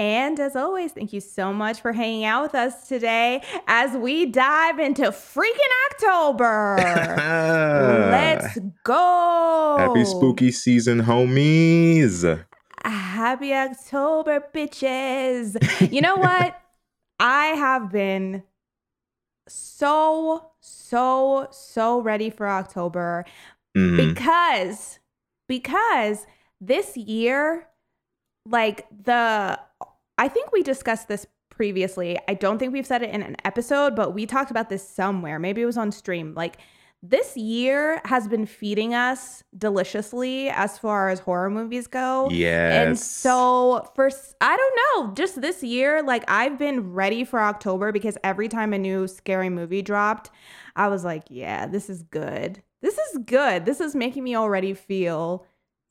And as always, thank you so much for hanging out with us today as we dive into freaking October. Let's go. Happy spooky season, homies. Happy October, bitches. You know what? I have been so, so, so ready for October Mhm. because because this year like the i think we discussed this previously i don't think we've said it in an episode but we talked about this somewhere maybe it was on stream like this year has been feeding us deliciously as far as horror movies go Yes. and so for I don't know, just this year like I've been ready for October because every time a new scary movie dropped, I was like, yeah, this is good. This is good. This is making me already feel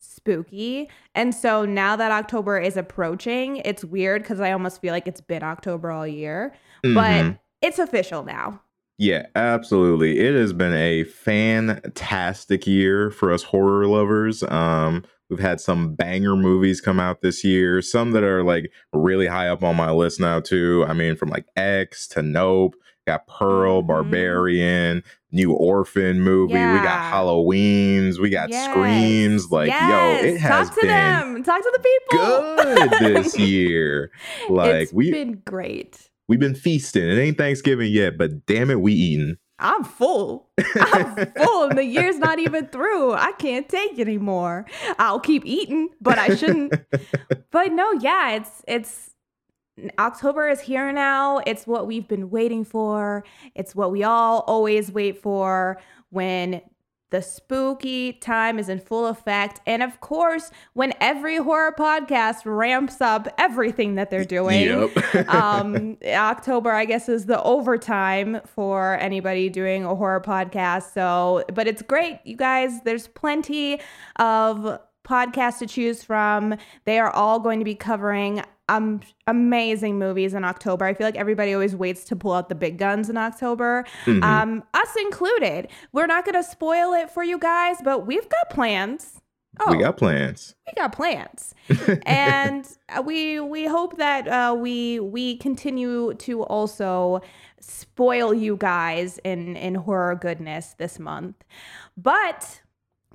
spooky. And so now that October is approaching, it's weird cuz I almost feel like it's been October all year, Mhm. but it's official now. Yeah, absolutely. It has been a fantastic year for us horror lovers. Um, we've had some banger movies come out this year, some that are like really high up on my list now too. I mean, from like X to Nope, got Pearl, Mhm. Barbarian, new Orphan movie, we got Halloween's, we got Screams. Like, Yes. yo, it has Talk to been them. Talk to the people. good this year. Like it's we been great. we've been feasting. It ain't Thanksgiving yet, but damn it, we eating. I'm full. I'm full and the year's not even through. I can't take anymore. I'll keep eating, but I shouldn't. but no, yeah, it's it's October is here now. It's what we've been waiting for. It's what we all always wait for when the spooky time is in full effect. And of course, when every horror podcast ramps up everything that they're doing Yep. um october i guess is the overtime for anybody doing a horror podcast so but it's great you guys there's plenty of podcasts to choose from. They are all going to be covering um amazing movies in october. I feel like everybody always waits to pull out the big guns in october Mhm. um us included. We're not going to spoil it for you guys but we've got plans. Oh. we got plans. we got plans. And uh, we we hope that uh, we we continue to also spoil you guys in in horror goodness this month. But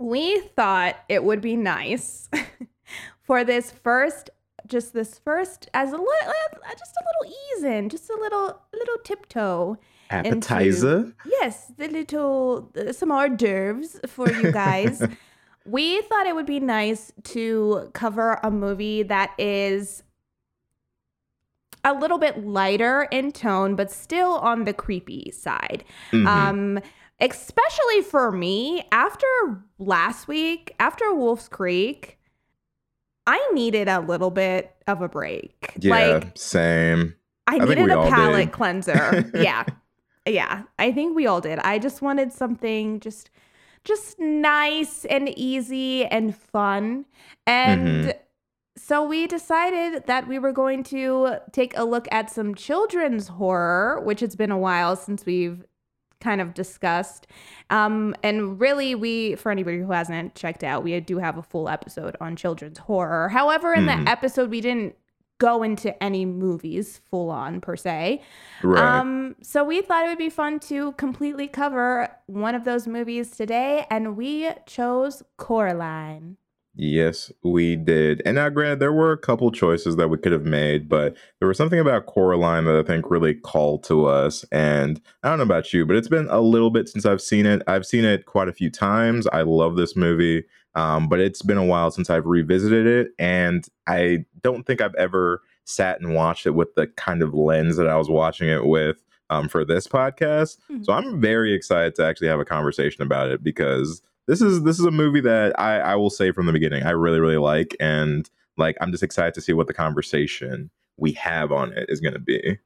we thought it would be nice for this first just this first as a little just a little ease in just a little little tiptoe Appetizer. Yes, the little uh, some hors d'oeuvres for you guys. we thought it would be nice to cover a movie that is a little bit lighter in tone, but still on the creepy side. Mhm. Um, especially for me, after last week, after Wolf's Creek, I needed a little bit of a break. yeah, Like same. I think needed a palate did. cleanser. yeah. Yeah. I think we all did. I just wanted something just just nice and easy and fun. And Mhm. so we decided that we were going to take a look at some children's horror, which it's been a while since we've kind of discussed. Um, and really, we, for anybody who hasn't checked out, we do have a full episode on children's horror. However, in Mhm. the episode, we didn't go into any movies full on per se. Right. Um, so we thought it would be fun to completely cover one of those movies today, and we chose Coraline. Yes, we did. And now, granted, there were a couple choices that we could have made, but there was something about Coraline that I think really called to us. And I don't know about you, but it's been a little bit since I've seen it. I've seen it quite a few times. I love this movie, um, but it's been a while since I've revisited it. And I don't think I've ever sat and watched it with the kind of lens that I was watching it with um, for this podcast. Mhm. So I'm very excited to actually have a conversation about it because this is this is a movie that I, I will say from the beginning I really really like and like I'm just excited to see what the conversation we have on it is going to be.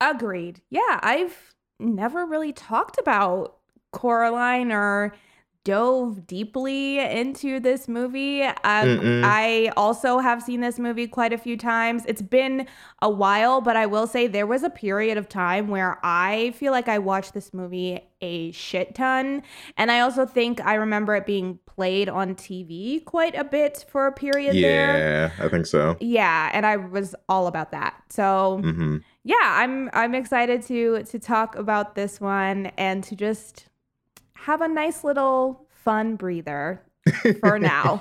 Agreed. Yeah, I've never really talked about Coraline or dove deeply into this movie. Um, I also have seen this movie quite a few times. It's been a while, but I will say there was a period of time where I feel like I watched this movie a shit ton. And I also think I remember it being played on TV quite a bit for a period there. Yeah, I think so. Yeah, and I was all about that. So hmm yeah, I'm I'm excited to to talk about this one and to just have a nice little fun breather for now.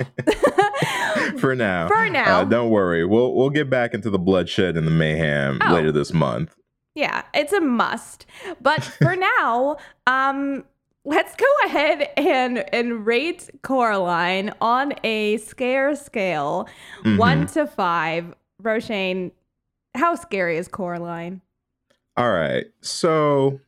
For now. For now. Uh, don't worry. We'll we'll get back into the bloodshed and the mayhem Oh. later this month. yeah, it's a must. But for now, um let's go ahead and and rate Coraline on a scare scale, Mhm. 1 to 5. Roshane, how scary is Coraline? All right. So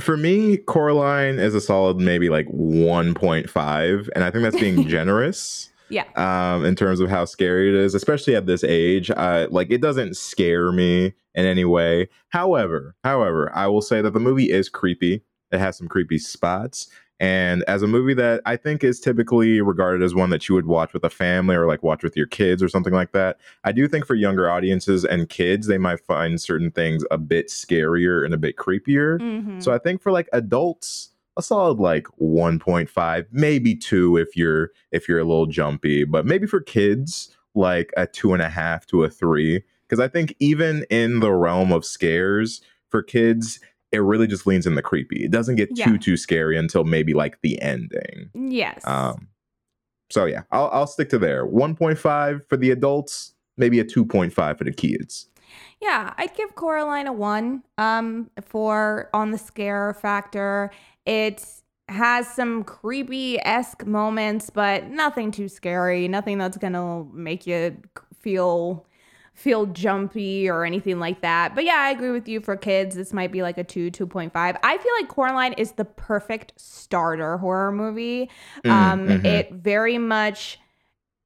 for me, Coraline is a solid maybe like 1.5. And I think that's being generous. Yeah. Um, in terms of how scary it is, especially at this age. Uh, like it doesn't scare me in any way. However, however, I will say that the movie is creepy. It has some creepy spots. And as a movie that I think is typically regarded as one that you would watch with a family or like watch with your kids or something like that, I do think for younger audiences and kids, they might find certain things a bit scarier and a bit creepier. Mhm. So I think for like adults, a solid like 1.5, maybe two if you're if you're a little jumpy, but maybe for kids, like a two and a half to a three. Because I think even in the realm of scares for kids, it really just leans in the creepy. It doesn't get too Yeah. too scary until maybe like the ending. yes. Um, so yeah, I'll I'll stick to there. 1.5 for the adults, maybe a 2.5 for the kids. Yeah, I'd give Coraline a one um, for on the scare factor. It has some creepy esque moments, but nothing too scary. Nothing that's gonna make you feel feel jumpy or anything like that. But yeah, I agree with you. For kids, this might be like a two, two point five. I feel like Coraline is the perfect starter horror movie. Mm, Um, mhm. It very much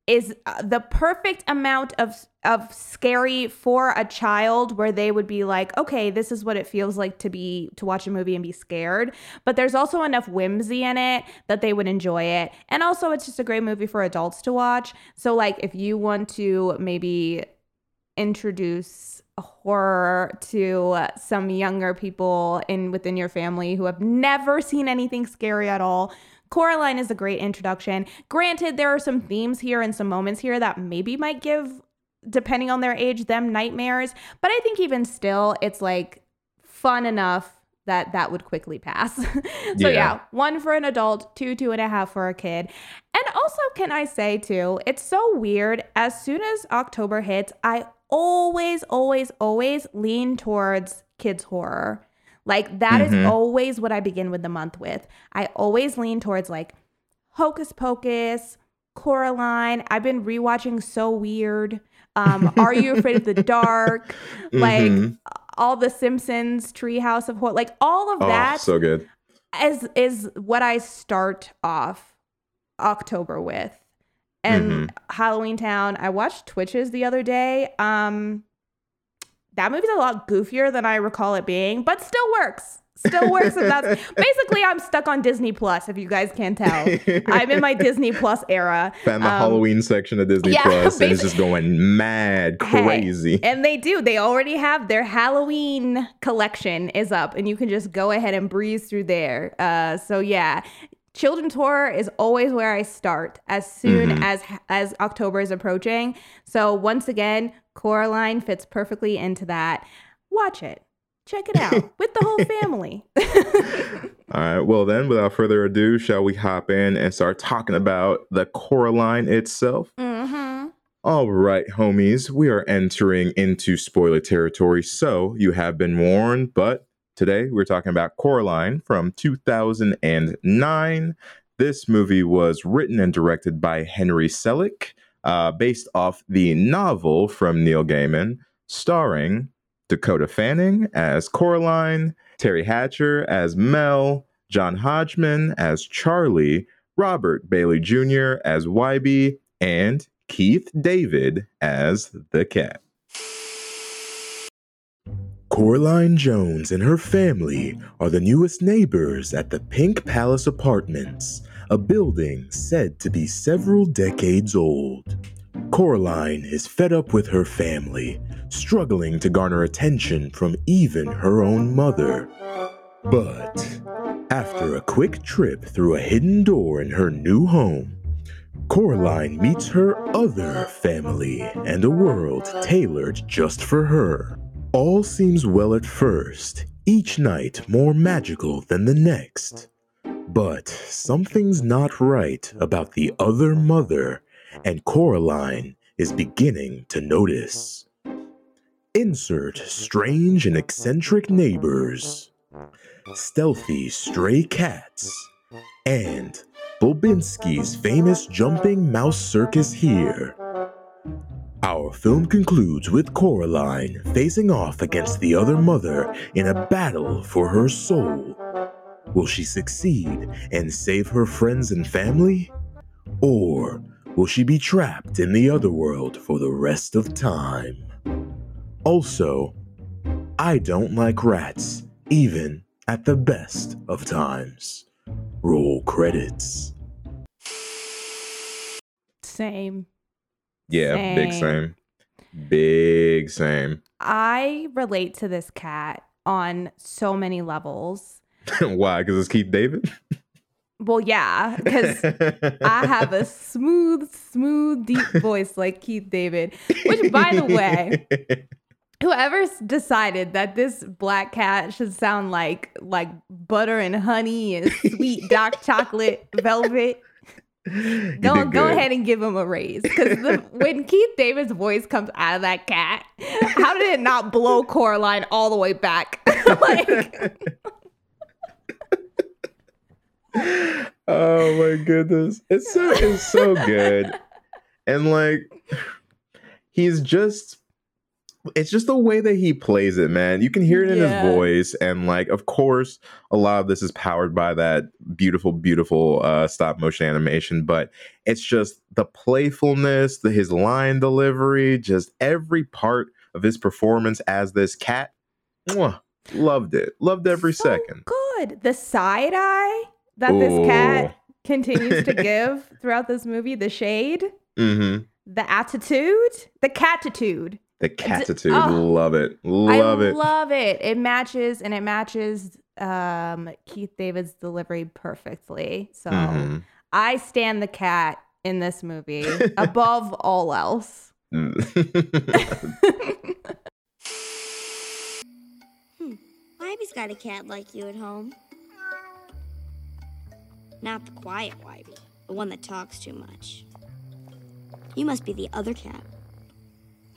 is uh, the perfect amount of of scary for a child where they would be like okay this is what it feels like to be to watch a movie and be scared but there's also enough whimsy in it that they would enjoy it and also it's just a great movie for adults to watch so like if you want to maybe introduce horror to some younger people in within your family who have never seen anything scary at all Coraline is a great introduction. Granted, there are some themes here and some moments here that maybe might give, depending on their age, them nightmares. But I think even still, it's like fun enough that that would quickly pass. so yeah. Yeah. one for an adult, two, two and a half for a kid. And also, can I say too, it's so weird. As soon as October hits, I always, always, always lean towards kids horror. Like that is Mhm. always what I begin with the month with. I always lean towards like Hocus Pocus, Coraline. I've been rewatching So Weird. Um, Are You Afraid of the Dark? Like Mhm. all the Simpsons, Treehouse of Horror, like all of oh, that so good. is is what I start off October with. And Mhm. Halloween Town, I watched Twitches the other day. Um that movie's a lot goofier than I recall it being, but still works. Still works. and that's basically I'm stuck on Disney Plus, if you guys can't tell. I'm in my Disney Plus era. Found the Um, Halloween section of Disney yeah, Plus and it's just going mad Hey, crazy. and they do. They already have their Halloween collection is up, and you can just go ahead and breeze through there. Uh, so yeah, children's horror is always where I start as soon Mhm. as as October is approaching. So once again, Coraline fits perfectly into that. Watch it, check it out with the whole family. All right. Well, then, without further ado, shall we hop in and start talking about the Coraline itself? mm-hmm. All right, homies, we are entering into spoiler territory, so you have been warned. But today we're talking about Coraline from 2009. This movie was written and directed by Henry Selick, uh, based off the novel from Neil Gaiman, starring Dakota Fanning as Coraline, Teri Hatcher as Mel, John Hodgman as Charlie, Robert Bailey Jr. as Wybie, and Keith David as the cat. Coraline Jones and her family are the newest neighbors at the Pink Palace Apartments, a building said to be several decades old. Coraline is fed up with her family, struggling to garner attention from even her own mother. But after a quick trip through a hidden door in her new home, Coraline meets her other family and a world tailored just for her. All seems well at first, each night more magical than the next. But something's not right about the other mother, and Coraline is beginning to notice. Insert strange and eccentric neighbors, stealthy stray cats, and Bobinsky's famous jumping mouse circus here. Our film concludes with Coraline facing off against the other mother in a battle for her soul. Will she succeed and save her friends and family? Or will she be trapped in the other world for the rest of time? Also, I don't like rats, even at the best of times. Roll credits. Same. Yeah, big Same. same. Big same. I relate to this cat on so many levels. Why? Because it's Keith David? Well, yeah, because I have a smooth, smooth, deep voice like Keith David. Which, by the way, whoever decided that this black cat should sound like like butter and honey and sweet dark chocolate velvet, go go ahead and give him a raise. Because when Keith David's voice comes out of that cat, how did it not blow Coraline all the way back? like, oh my goodness. It's so it's so good. And like he's just it's just the way that he plays it, man. You can hear it in Yeah. his voice and like of course a lot of this is powered by that beautiful beautiful uh stop motion animation, but it's just the playfulness, the his line delivery, just every part of his performance as this cat. Mwah, loved it. Loved every so second. Good. The side eye that this cat continues to give throughout this movie, the shade, Mhm. the attitude, the catitude. The catitude, oh. love it, love I it. love it. It matches and it matches um Keith David's delivery perfectly. So Mhm. I stand the cat in this movie above all else. Hmm. Wybie's got a cat like you at home. Not the quiet Wybie, the one that talks too much. You must be the other cat.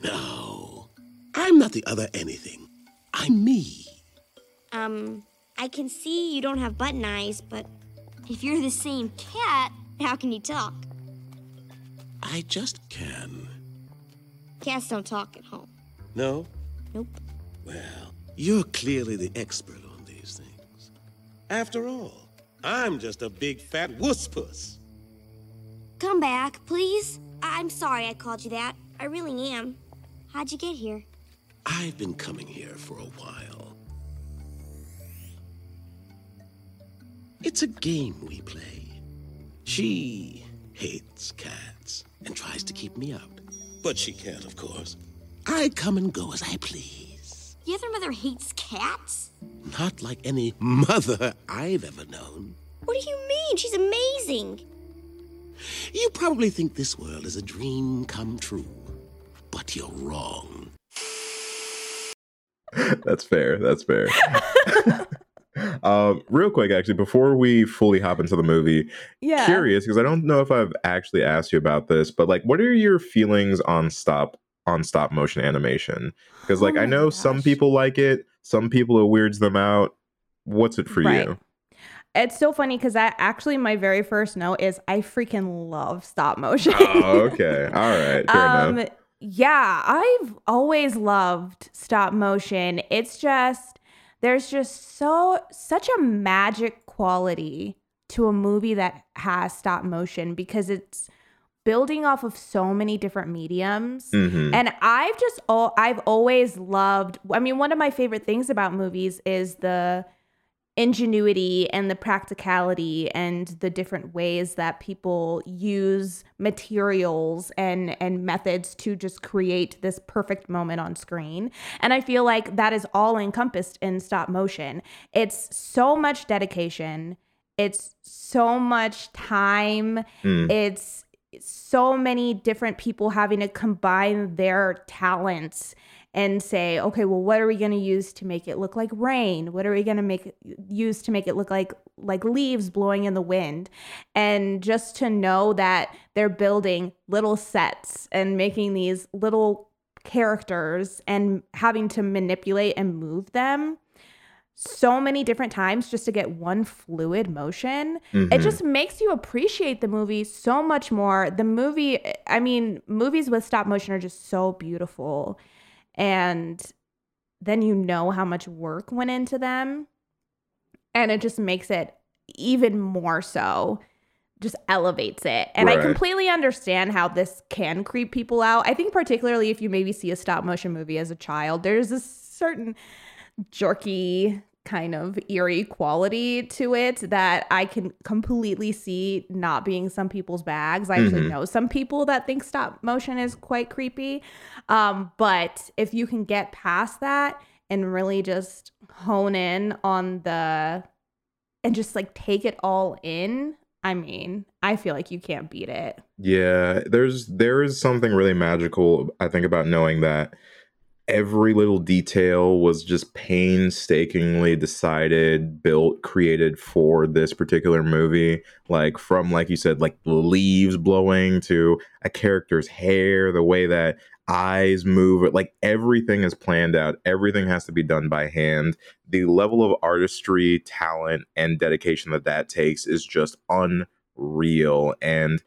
No, I'm not the other anything. I'm me. Um, I can see you don't have button eyes, but if you're the same cat, how can you talk? I just can. Cats don't talk at home. No? Nope. Well, you're clearly the expert on these things. After all, I'm just a big fat wuss puss. Come back, please. I- I'm sorry I called you that. I really am. How'd you get here? I've been coming here for a while. It's a game we play. She hates cats and tries to keep me out. But she can't, of course. I come and go as I please. The other mother hates cats? Not like any mother I've ever known. What do you mean? She's amazing. You probably think this world is a dream come true, but you're wrong. That's fair. That's fair. um, real quick, actually, before we fully hop into the movie, Yeah. curious because I don't know if I've actually asked you about this, but like, what are your feelings on stop on stop motion animation? Because like, Oh I my know some people like it, some people it weirds them out. What's it for Right. you? It's so funny because I actually my very first note is I freaking love stop motion. Oh, okay. All right. Fair um, enough. Yeah, I've always loved stop motion. It's just there's just so such a magic quality to a movie that has stop motion because it's building off of so many different mediums. Mhm. And I've just all I've always loved I mean one of my favorite things about movies is the ingenuity and the practicality and the different ways that people use materials and and methods to just create this perfect moment on screen. And i feel like that is all encompassed in stop motion. It's so much dedication. It's so much time. Mm. it's so many different people having to combine their talents and say, okay, well, what are we going to use to make it look like rain? What are we going to make use to make it look like like leaves blowing in the wind? And just to know that they're building little sets and making these little characters and having to manipulate and move them so many different times just to get one fluid motion it Mhm. just makes you appreciate the movie so much more the movie i mean movies with stop motion are just so beautiful and then you know how much work went into them and it just makes it even more so just elevates it. And i completely understand how this can creep people out. I think particularly if you maybe see a stop motion movie as a child there's a certain jerky kind of eerie quality to it that I can completely see not being some people's bags. I actually Mhm. know some people that think stop motion is quite creepy. Um, but if you can get past that and really just hone in on the and just like take it all in, I mean, I feel like you can't beat it. Yeah, there's there is something really magical I think about knowing that every little detail was just painstakingly decided, built, created for this particular movie. Like from like you said, like leaves blowing to a character's hair, the way that eyes move, like everything is planned out. Everything has to be done by hand. The level of artistry, talent, and dedication that that takes is just unreal. And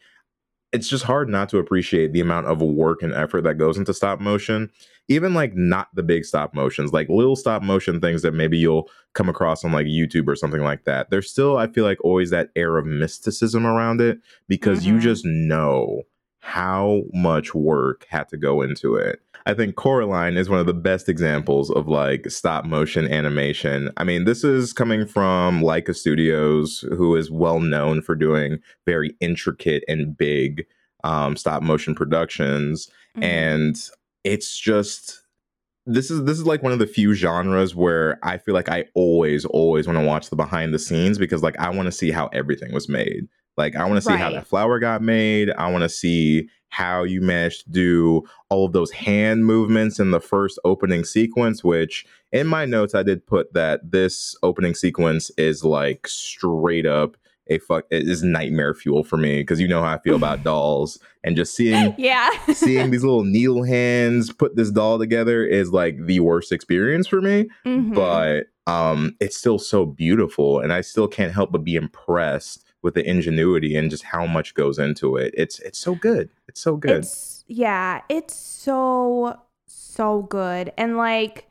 it's just hard not to appreciate the amount of work and effort that goes into stop motion even like not the big stop motions like little stop motion things that maybe you'll come across on like youtube or something like that there's still i feel like always that air of mysticism around it because you Mhm. just know how much work had to go into it i think coraline is one of the best examples of like stop motion animation i mean this is coming from laika studios who is well known for doing very intricate and big um, stop motion productions Mhm. and it's just this is this is like one of the few genres where I feel like I always always want to watch the behind the scenes because like I want to see how everything was made. Like I want to see how that flower got made. I want to see how you managed to do all of those hand movements in the first opening sequence which in my notes I did put that this opening sequence is like straight up a fuck it is nightmare fuel for me because you know how I feel about dolls and just seeing yeah. seeing these little needle hands put this doll together is like the worst experience for me Mhm. but um it's still so beautiful and i still can't help but be impressed with the ingenuity and just how much goes into it. It's it's so good. It's so good. It's yeah, it's so so good, and like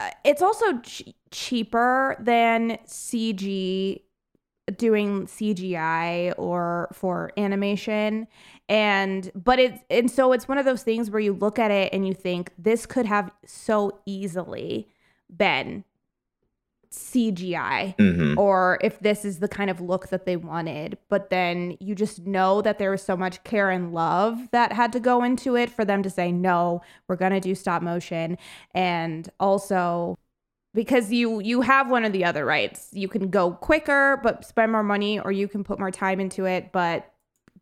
uh, it's also ch- cheaper than CG doing CGI or for animation. And but it's and so it's one of those things where you look at it and you think this could have so easily been CGI hmm or if this is the kind of look that they wanted. But then you just know that there was so much care and love that had to go into it for them to say, no, we're going to do stop motion. And also, because you you have one or the other rights you can go quicker but spend more money or you can put more time into it but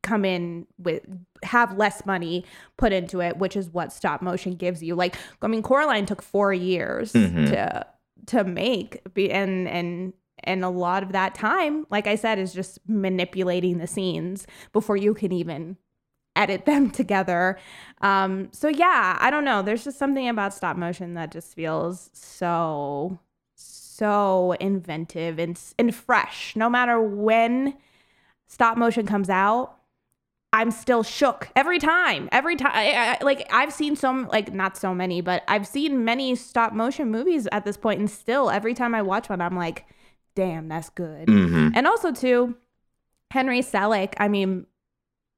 come in with have less money put into it which is what stop motion gives you like i mean coraline took four years Mhm. to to make and and and a lot of that time like i said is just manipulating the scenes before you can even edit them together. Um so yeah i don't know. There's just something about stop motion that just feels so so inventive and and fresh. No matter when stop motion comes out i'm still shook every time every time I, I, like i've seen some like not so many but i've seen many stop motion movies at this point and still every time i watch one i'm like damn that's good. Hmm and also too henry selick i mean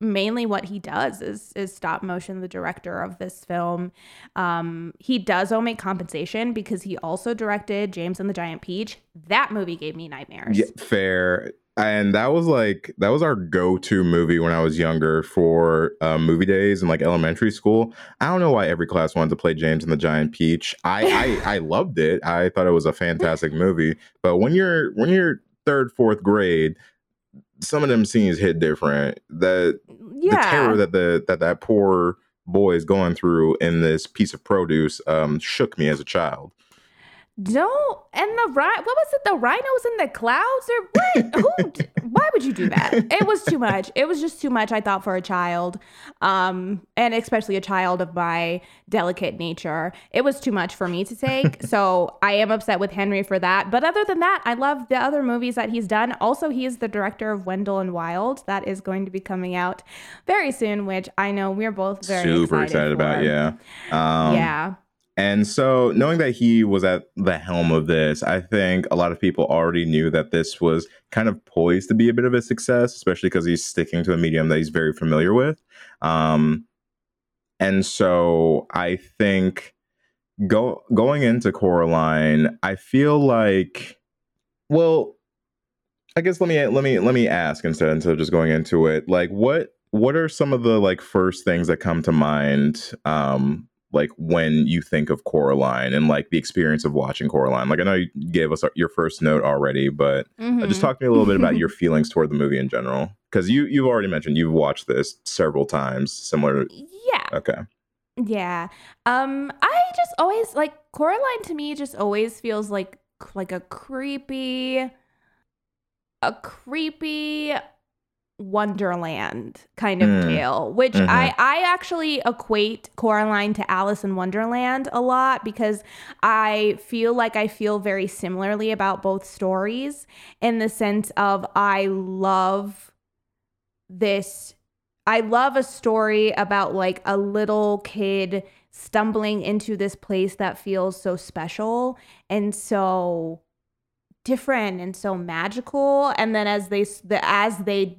mainly what he does is is stop motion the director of this film. Um he does owe me compensation because he also directed james and the giant peach. That movie gave me nightmares. Yeah, fair. And that was like that was our go-to movie when I was younger for uh, movie days in like elementary school. I don't know why every class wanted to play James and the Giant Peach. I I, I loved it. I thought it was a fantastic movie. But when you're when you're third fourth grade, some of them scenes hit different. The yeah the terror that the that that poor boy is going through in this piece of produce um, shook me as a child. Don't and the right what was it? The rhinos in the clouds or what? Who why would you do that? It was too much. It was just too much i thought for a child. Um and especially a child of my delicate nature. It was too much for me to take so i am upset with henry for that. But other than that i love the other movies that he's done. Also he is the director of wendell and wild. That is going to be coming out very soon which i know we're both very Super excited, excited about yeah. Um, yeah And so, knowing that he was at the helm of this, I think a lot of people already knew that this was kind of poised to be a bit of a success, especially because he's sticking to a medium that he's very familiar with. Um, and so, I think go going into Coraline, I feel like, well, I guess let me let me let me ask instead instead of just going into it, like what what are some of the like first things that come to mind um like when you think of Coraline and like the experience of watching Coraline. Like I know you gave us your first note already, but uh, Mhm. just talk to me a little bit about your feelings toward the movie in general. Because you you've already mentioned you've watched this several times, similar. Yeah okay, Yeah. Um I just always like Coraline to me just always feels like like a creepy a creepy wonderland kind of Mm. tale which Mhm. i i actually equate coraline to alice in wonderland a lot because i feel like i feel very similarly about both stories in the sense of i love this I love a story about like a little kid stumbling into this place that feels so special and so different and so magical and then as they as they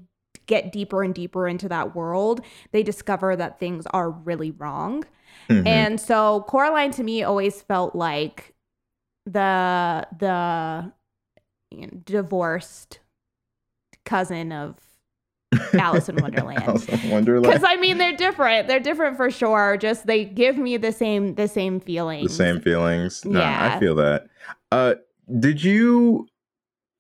get deeper and deeper into that world they discover that things are really wrong Mhm. and so Coraline to me always felt like the the you know, divorced cousin of Alice in Wonderland. Alice in Wonderland. Because I mean, they're different. They're different for sure. Just they give me the same the same feelings. the same feelings. No, I feel that. Uh, did you?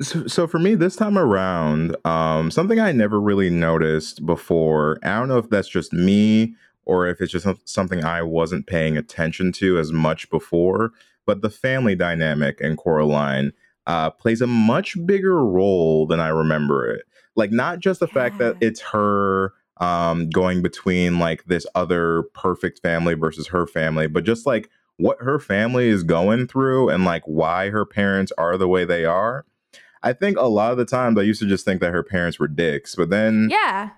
So, so for me this time around, um, something I never really noticed before. I don't know if that's just me or if it's just something I wasn't paying attention to as much before. But the family dynamic in Coraline uh, plays a much bigger role than I remember it. Like not just the fact that it's her um, going between like this other perfect family versus her family, but just like what her family is going through and like why her parents are the way they are. I think a lot of the times I used to just think that her parents were dicks, but then Yeah.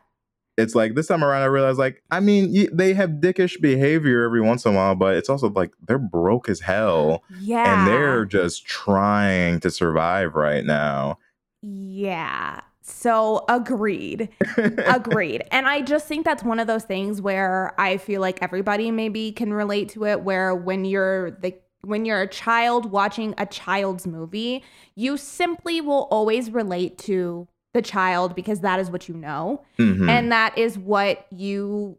it's like this time around I realized like I mean they have dickish behavior every once in a while, but it's also like they're broke as hell Yeah. and they're just trying to survive right now. Yeah. So agreed. agreed. And I just think that's one of those things where I feel like everybody maybe can relate to it where when you're the when you're a child watching a child's movie, you simply will always relate to the child because that is what you know. Mhm. and that is what you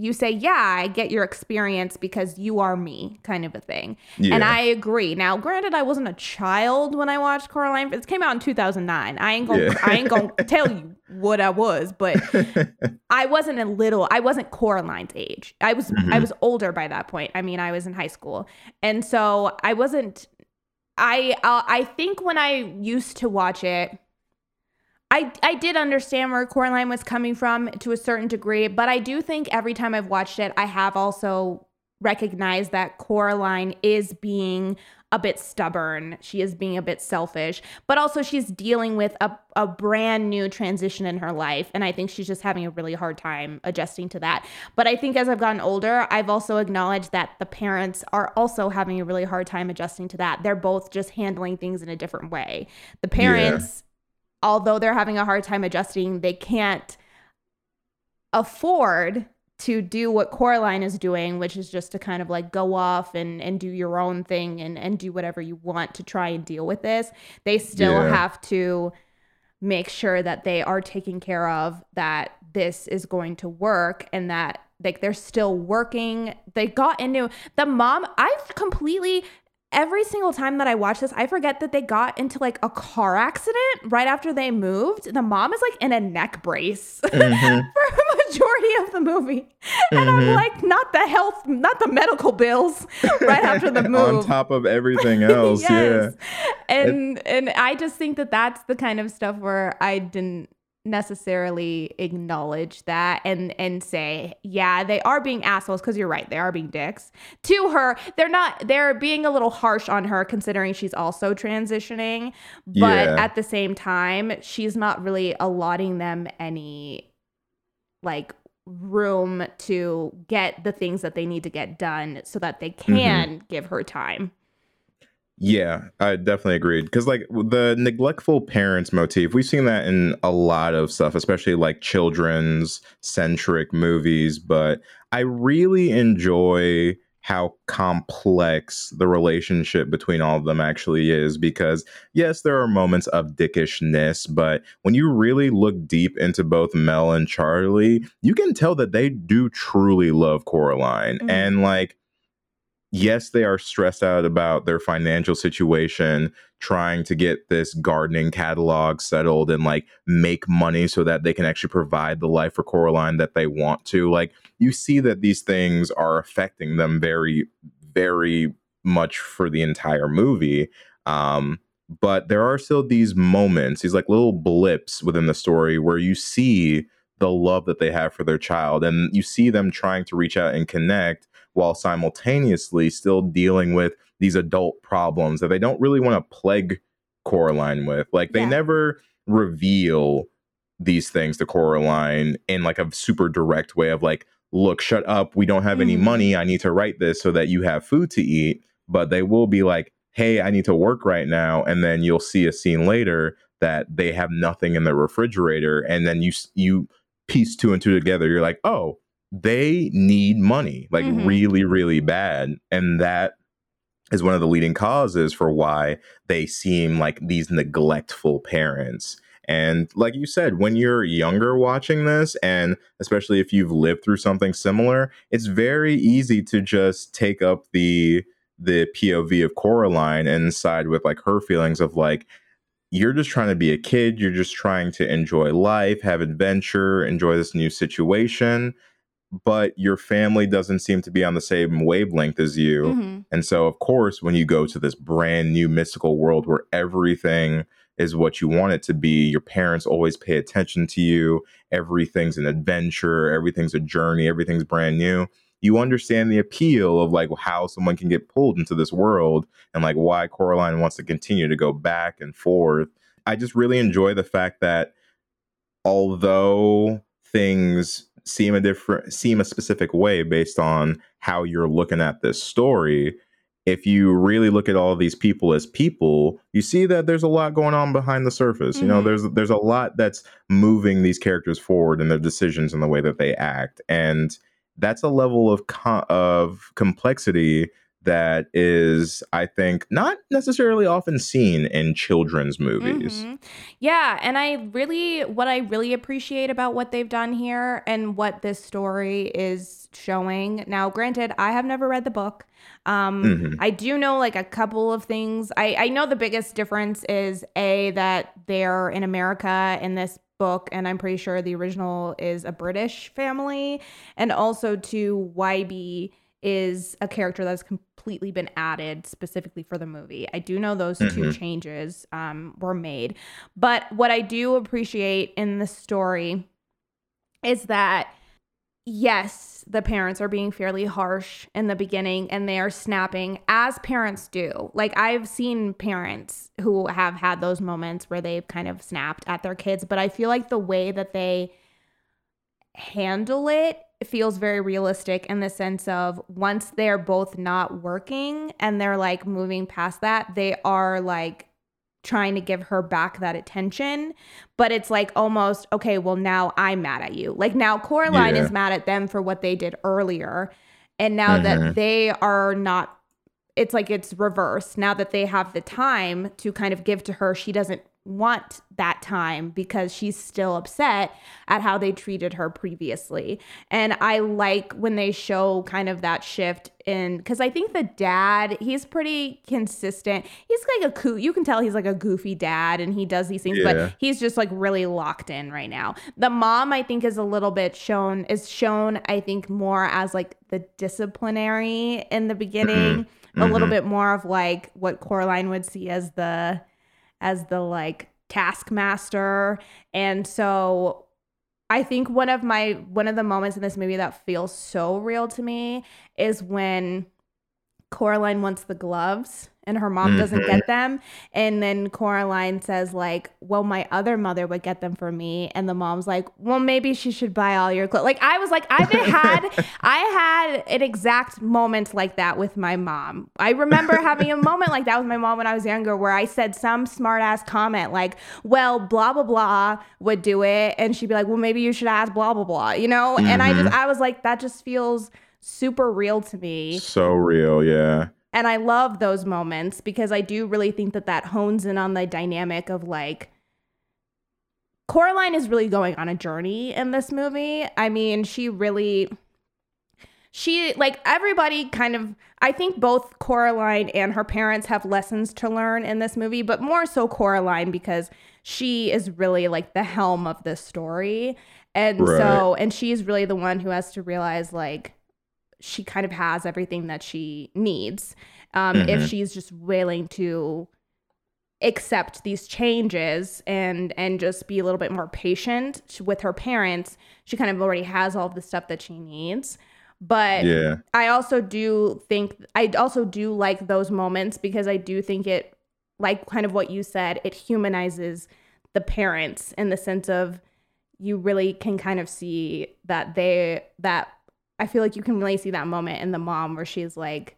you say yeah i get your experience because you are me kind of a thing yeah. and i agree now granted i wasn't a child when i watched coraline it came out in 2009 i ain't gonna Yeah. i ain't gonna tell you what i was but i wasn't a little i wasn't coraline's age i was i Mhm. was older by that point i mean i was in high school and so i wasn't i uh, i think when i used to watch it I, I did understand where Coraline was coming from to a certain degree, but I do think every time I've watched it, I have also recognized that Coraline is being a bit stubborn. She is being a bit selfish, but also she's dealing with a, a brand new transition in her life. And I think she's just having a really hard time adjusting to that. But I think as I've gotten older, I've also acknowledged that the parents are also having a really hard time adjusting to that. They're both just handling things in a different way. The parents although they're having a hard time adjusting, they can't afford to do what Coraline is doing, which is just to kind of like go off and, and do your own thing and, and do whatever you want to try and deal with this, they still Yeah. have to make sure that they are taken care of, that this is going to work and that like they're still working. They got into the mom, I've completely every single time that I watch this, I forget that they got into like a car accident right after they moved. The mom is like in a neck brace Mhm. for a majority of the movie. And I'm Mhm. like, not the health, not the medical bills right after the move. On top of everything else, yeah. And and I just think that that's the kind of stuff where I didn't necessarily acknowledge that and and say yeah they are being assholes because you're right they are being dicks to her they're not they're being a little harsh on her considering she's also transitioning but Yeah. at the same time she's not really allotting them any like room to get the things that they need to get done so that they Mm-hmm. can give her time Yeah, I definitely agreed. Because, like, the neglectful parents motif, we've seen that in a lot of stuff, especially like children's centric movies. But I really enjoy how complex the relationship between all of them actually is. Because, yes, there are moments of dickishness, but when you really look deep into both Mel and Charlie, you can tell that they do truly love Coraline. Mhm. And, like, yes, they are stressed out about their financial situation, trying to get this gardening catalog settled and like make money so that they can actually provide the life for Coraline that they want to. Like, you see that these things are affecting them very, very much for the entire movie. Um, but there are still these moments, these like little blips within the story where you see the love that they have for their child and you see them trying to reach out and connect while simultaneously still dealing with these adult problems that they don't really want to plague Coraline with. Like they Yeah. never reveal these things to Coraline in like a super direct way of like, look, shut up. We don't have any Mhm. money. I need to write this so that you have food to eat. But they will be like, hey, I need to work right now. And then you'll see a scene later that they have nothing in the refrigerator. And then you, you piece two and two together. You're like, oh, they need money like Mhm. really, really bad. And that is one of the leading causes for why they seem like these neglectful parents. And like you said, when you're younger watching this, and especially if you've lived through something similar, it's very easy to just take up the the POV of Coraline and side with like her feelings of like you're just trying to be a kid, you're just trying to enjoy life, have adventure, enjoy this new situation, but your family doesn't seem to be on the same wavelength as you. Mhm. And so, of course, when you go to this brand new mystical world where everything is what you want it to be, your parents always pay attention to you, everything's an adventure, everything's a journey, everything's brand new. You understand the appeal of like how someone can get pulled into this world and like why Coraline wants to continue to go back and forth. I just really enjoy the fact that although things seem a different seem a specific way based on how you're looking at this story if you really look at all these people as people you see that there's a lot going on behind the surface you know Mhm. there's there's a lot that's moving these characters forward in their decisions and the way that they act and that's a level of co- of complexity that is i think not necessarily often seen in children's movies Mhm. Yeah, and I really what I really appreciate about what they've done here and what this story is showing. Now, granted, I have never read the book. Um Mhm. I do know like a couple of things. I I know the biggest difference is a that they're in America in this book and I'm pretty sure the original is a British family and also to Wybie is a character that's completely been added specifically for the movie. I do know those two Mhm. changes um, were made. But what I do appreciate in the story is that, yes, the parents are being fairly harsh in the beginning and they are snapping as parents do. Like, I've seen parents who have had those moments where they've kind of snapped at their kids, but I feel like the way that they handle it feels very realistic in the sense of once they're both not working and they're like moving past that, they are like trying to give her back that attention. But it's like almost, okay, well, now I'm mad at you. Like now Coraline Yeah. is mad at them for what they did earlier. And now Mhm. that they are not, it's like it's reversed. Now that they have the time to kind of give to her, she doesn't want that time because she's still upset at how they treated her previously. And I like when they show kind of that shift in because I think the dad, he's pretty consistent. He's like a coo you can tell he's like a goofy dad and he does these things, Yeah. but he's just like really locked in right now. The mom, I think, is a little bit shown is shown, I think, more as like the disciplinary in the beginning. A little mhm. bit more of like what Coraline would see as the as the like taskmaster. And so I think one of my one of the moments in this movie that feels so real to me is when Coraline wants the gloves and her mom doesn't Mhm. get them and then Coraline says like, "Well, my other mother would get them for me." And the mom's like, "Well, maybe she should buy all your clothes." Like I was like, I've had I had an exact moment like that with my mom. I remember having a moment like that with my mom when I was younger where I said some smart ass comment like, "Well, blah blah blah would do it." And she'd be like, "Well, maybe you should ask blah blah blah." You know? And I just I was like that just feels super real to me. So real, yeah. And I love those moments because I do really think that that hones in on the dynamic of like Coraline is really going on a journey in this movie. I mean, she really she like everybody kind of I think both Coraline and her parents have lessons to learn in this movie, but more so Coraline because she is really like the helm of this story. And so and she's really the one who has to realize like she kind of has everything that she needs um, if Mhm. she's just willing to accept these changes and and just be a little bit more patient with her parents she kind of already has all of the stuff that she needs but Yeah. I also do think I also do like those moments because I do think it like kind of what you said, it humanizes the parents in the sense of you really can kind of see that they that I feel like you can really see that moment in the mom where she's like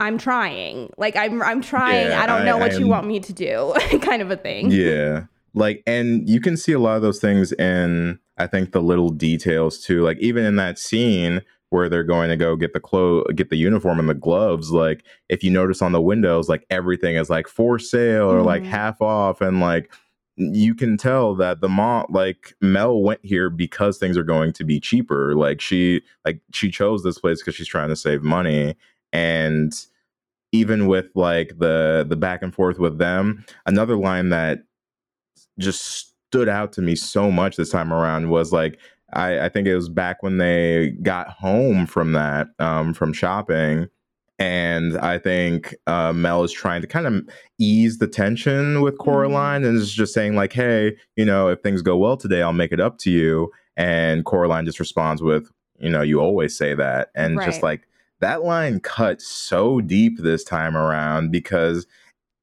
I'm trying. Like I'm I'm trying. Yeah, I don't know I- what I you want me to do kind of a thing. Yeah. Like, and you can see a lot of those things in, I think, the little details too. Like, even in that scene where they're going to go get the clothes, get the uniform and the gloves. Like, if you notice on the windows, like everything is like for sale or like Mhm. half off, and like you can tell that the mom, like Mel, went here because things are going to be cheaper. Like she, like she chose this place because she's trying to save money, and even with like the the back and forth with them another line that just stood out to me so much this time around was like I, I think it was back when they got home from that um, from shopping, and I think uh, Mel is trying to kind of ease the tension with Coraline and is just saying like, "Hey, you know, if things go well today, I'll make it up to you." And Coraline just responds with, "You know, you always say that," and just like that line cut so deep this time around because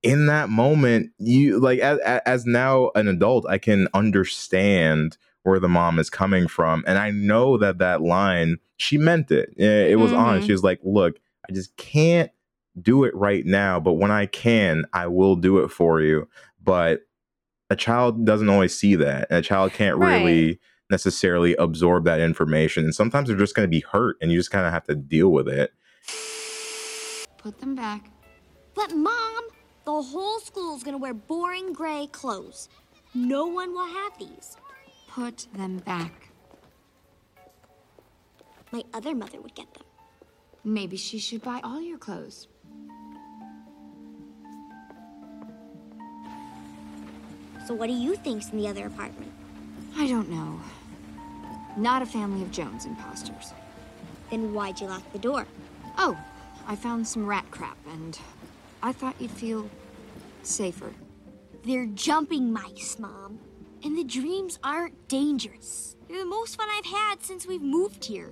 in that moment you like as, as now an adult i can understand where the mom is coming from. And i know that that line she meant it. Eh, it was honest Mhm. she was like look i just can't do it right now but when i can i will do it for you but a child doesn't always see that and a child can't really necessarily absorb that information and sometimes they're just going to be hurt and you just kind of have to deal with it Put them back. But, Mom, the whole school's gonna wear boring gray clothes. No one will have these. Put them back. My other mother would get them. Maybe she should buy all your clothes. So, what do you think's in the other apartment? I don't know. Not a family of Jones imposters. Then why'd you lock the door? Oh, I found some rat crap and I thought you'd feel safer. They're jumping mice, Mom. And the dreams aren't dangerous. They're the most fun I've had since we've moved here.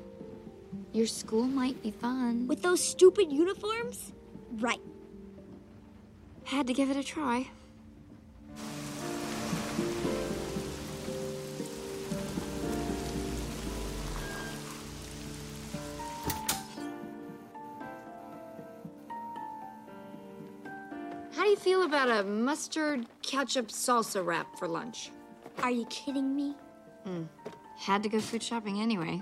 Your school might be fun. With those stupid uniforms? Right. Had to give it a try. How do you feel about a mustard ketchup salsa wrap for lunch? Are you kidding me? Hmm. Had to go food shopping anyway.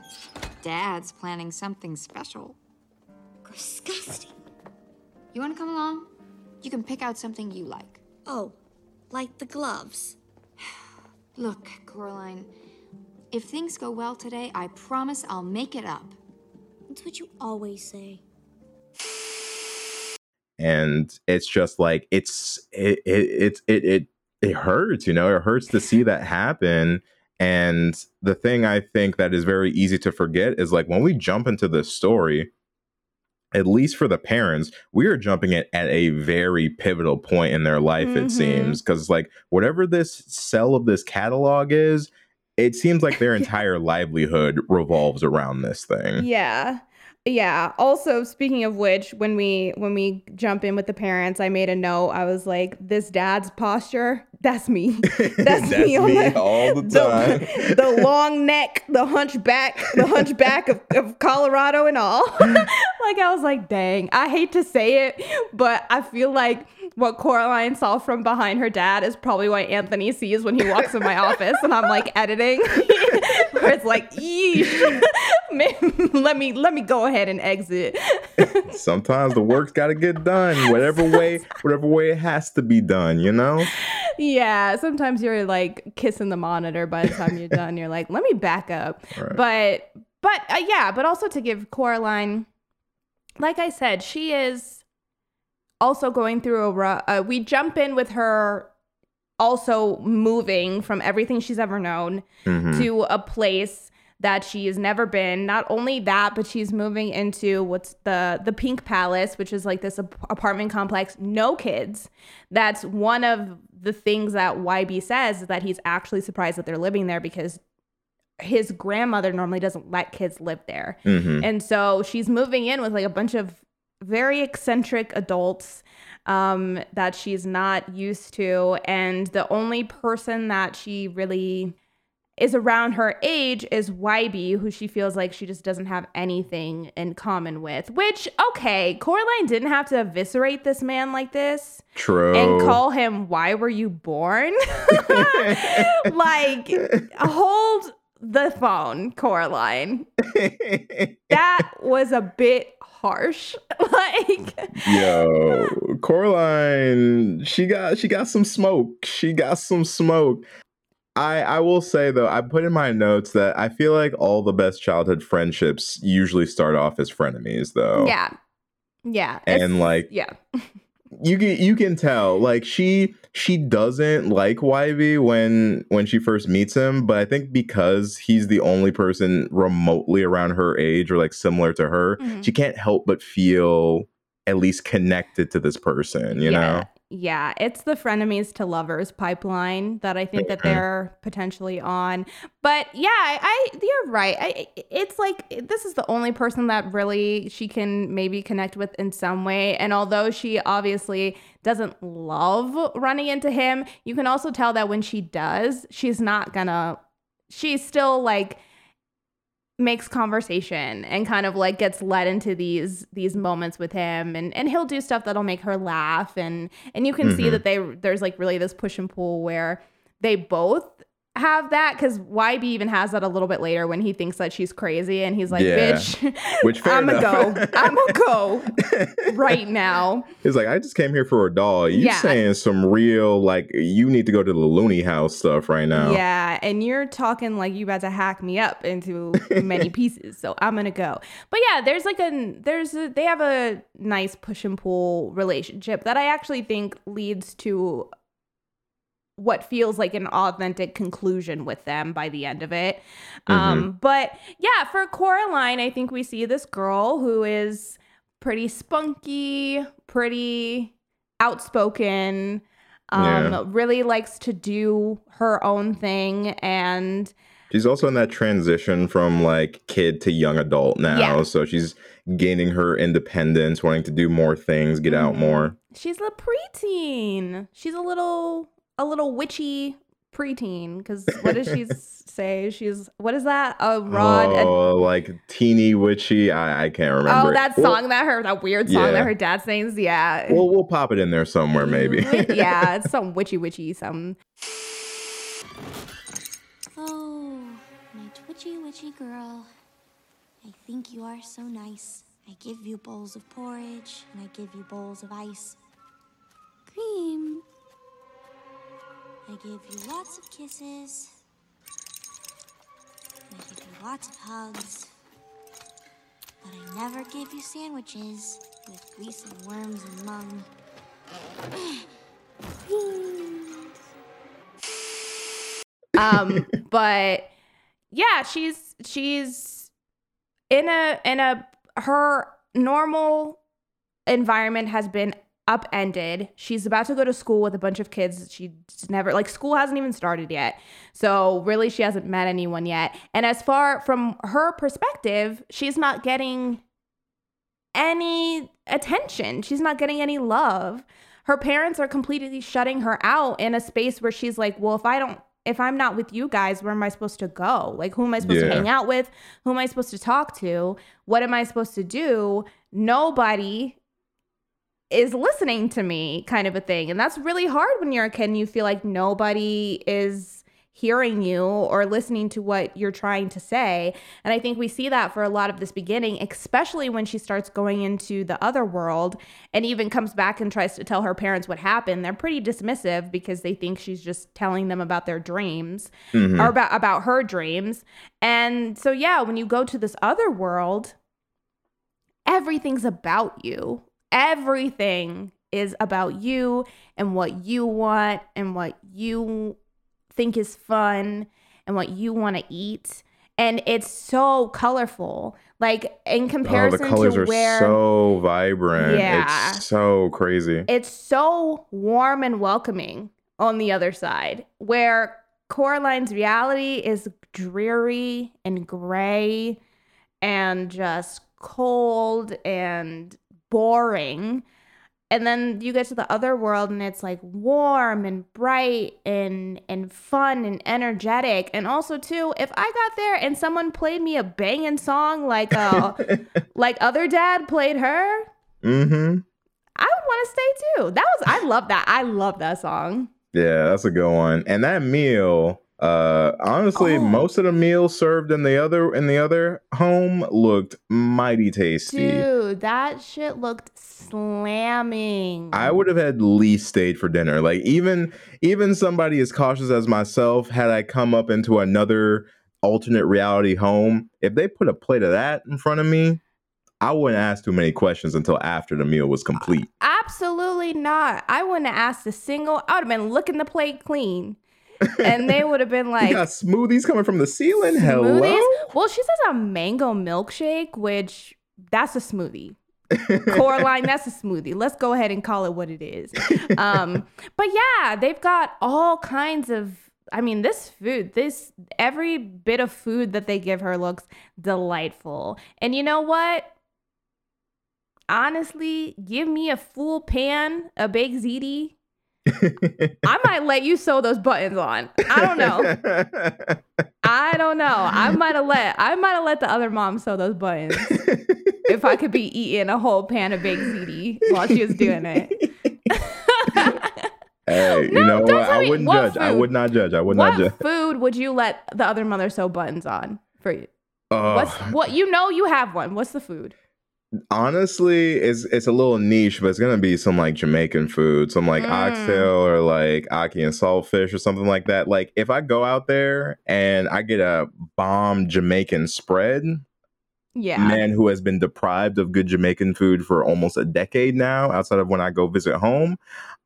Dad's planning something special. Disgusting. You want to come along? You can pick out something you like. Oh, like the gloves. Look, Coraline, if things go well today, I promise I'll make it up. That's what you always say. and it's just like it's it it it it it hurts you know it hurts to see that happen and the thing i think that is very easy to forget is like when we jump into this story at least for the parents we are jumping it at a very pivotal point in their life it Mhm. seems because like whatever this cell of this catalog is it seems like their entire livelihood revolves around this thing Yeah. Yeah. Also, speaking of which, when we when we jump in with the parents, I made a note. I was like, "This dad's posture, that's me. That's, me, on the, all the time the, the long neck, the hunchback, the hunchback of, of Colorado and all. like I was like, dang, I hate to say it, but I feel like what Coraline saw from behind her dad is probably what Anthony sees when he walks in my office and I'm like editing. Where it's like, yeesh. Man, let me let me go ahead and exit. sometimes the work's got to get done whatever way whatever way it has to be done you know yeah, sometimes you're like kissing the monitor by the time you're done. You're like, let me back up. Right. But but uh, yeah, but also to give Coraline, like I said, she is also going through a. Uh, we jump in with her also moving from everything she's ever known Mhm. to a place that she has never been. Not only that, but she's moving into what's the the Pink Palace, which is like this ap- apartment complex, no kids. That's one of the things that Wybie says is that he's actually surprised that they're living there because his grandmother normally doesn't let kids live there. Mhm. And so she's moving in with like a bunch of very eccentric adults um, that she's not used to. And the only person that she really is around her age is Wybie, who she feels like she just doesn't have anything in common with. Which, okay, Coraline didn't have to eviscerate this man like this true and call him, Why were you born? like, hold the phone, Coraline. That was a bit harsh. like, yo coraline she got she got some smoke she got some smoke I, I will say though, I put in my notes that I feel like all the best childhood friendships usually start off as frenemies though. yeah. Yeah. And, like, yeah. you can you can tell like she she doesn't like Wybie when when she first meets him, but I think because he's the only person remotely around her age or like similar to her, Mhm. she can't help but feel at least connected to this person, you yeah. know? Yeah, it's the frenemies to lovers pipeline that I think that they're potentially on. But yeah, I, I you're right. I it's like this is the only person that really she can maybe connect with in some way. And although she obviously doesn't love running into him, you can also tell that when she does, she's not gonna she's still like makes conversation and kind of like gets led into these these moments with him and and he'll do stuff that'll make her laugh and and you can see Mhm. that they there's like really this push and pull where they both have that because Wybie even has that a little bit later when he thinks that she's crazy and he's like, Yeah. bitch, Which I'm gonna go. I'm gonna go right now. He's like, I just came here for a doll. You Yeah. saying some real like you need to go to the loony house stuff right now. Yeah, and you're talking like you about to hack me up into many pieces, so I'm gonna go. But yeah, there's like a there's a, they have a nice push and pull relationship that I actually think leads to what feels like an authentic conclusion with them by the end of it. Um, but yeah, for Coraline, I think we see this girl who is pretty spunky, pretty outspoken, um, Yeah. really likes to do her own thing and She's also in that transition from like kid to young adult now. Yeah. So she's gaining her independence, wanting to do more things, get out Mhm. more. she's a preteen. She's a little a little witchy preteen because what does she say? She's what is that? A oh, rod. a- oh, like teeny witchy. I, I can't oh, remember. oh, that We'll- song that her that weird song Yeah. that her dad sings. Yeah. We'll, we'll pop it in there somewhere, maybe. Mm, yeah, it's some witchy witchy some. Oh, my twitchy witchy girl. I think you are so nice. I give you bowls of porridge, and I give you bowls of ice. Cream. I give you lots of kisses. I give you lots of hugs. But I never gave you sandwiches with grease and worms and mung. um but yeah she's she's in a in a her normal environment has been upended. She's about to go to school with a bunch of kids she's never like school hasn't even started yet. So really she hasn't met anyone yet. And as far from her perspective she's not getting any attention. She's not getting any love. Her parents are completely shutting her out in a space where she's like well if i don't if i'm not with you guys where am i supposed to go? Like who am i supposed to hang out with? Who am i supposed to talk to? What am i supposed to do? Nobody is listening to me kind of a thing and that's really hard when you're a kid and you feel like nobody is hearing you or listening to what you're trying to say and i think we see that for a lot of this beginning especially when she starts going into the other world and even comes back and tries to tell her parents what happened they're pretty dismissive because they think she's just telling them about their dreams Mhm. or about about her dreams and so yeah when you go to this other world everything's about you. Everything is about you and what you want and what you think is fun and what you want to eat. And it's so colorful. Like in Oh, comparison the colors to are where so vibrant. Yeah. It's so crazy. it's so warm and welcoming on the other side, where Coraline's reality is dreary and gray and just cold and boring. And then you get to the other world and it's like warm and bright and and fun and energetic. And also too, if I got there and someone played me a banging song like uh like other dad played her, mm-hmm. I would want to stay too. That was I love that. I love that song. Yeah, that's a good one. And that meal, uh honestly, Oh. most of the meals served in the other in the other home looked mighty tasty. Dude, that shit looked slamming. I would have at least stayed for dinner. Like even even somebody as cautious as myself, had I come up into another alternate reality home, if they put a plate of that in front of me, I wouldn't ask too many questions until after the meal was complete. Absolutely not. I wouldn't have asked a single. I would have been looking the plate clean. And they would have been like, got smoothies coming from the ceiling. Hello. Well, she says a mango milkshake, which that's a smoothie. Coraline, that's a smoothie. Let's go ahead and call it what it is. Um, but yeah, they've got all kinds of. I mean, this food, this every bit of food that they give her looks delightful. And you know what? Honestly, give me a full pan a baked ziti. I might let you sew those buttons on. I don't know. I don't know. I might have let I might have let the other mom sew those buttons if I could be eating a whole pan of baked ziti while she was doing it. Hey, you know what? I wouldn't what judge. I would not judge. I would not judge. what food would you let the other mother sew buttons on for you? Ugh. What's what you know you have one. What's the food? Honestly, it's it's a little niche, but it's gonna be some like Jamaican food, some like Mm. oxtail or like ackee and saltfish or something like that. Like if I go out there and I get a bomb Jamaican spread, Yeah. man who has been deprived of good Jamaican food for almost a decade now, outside of when I go visit home,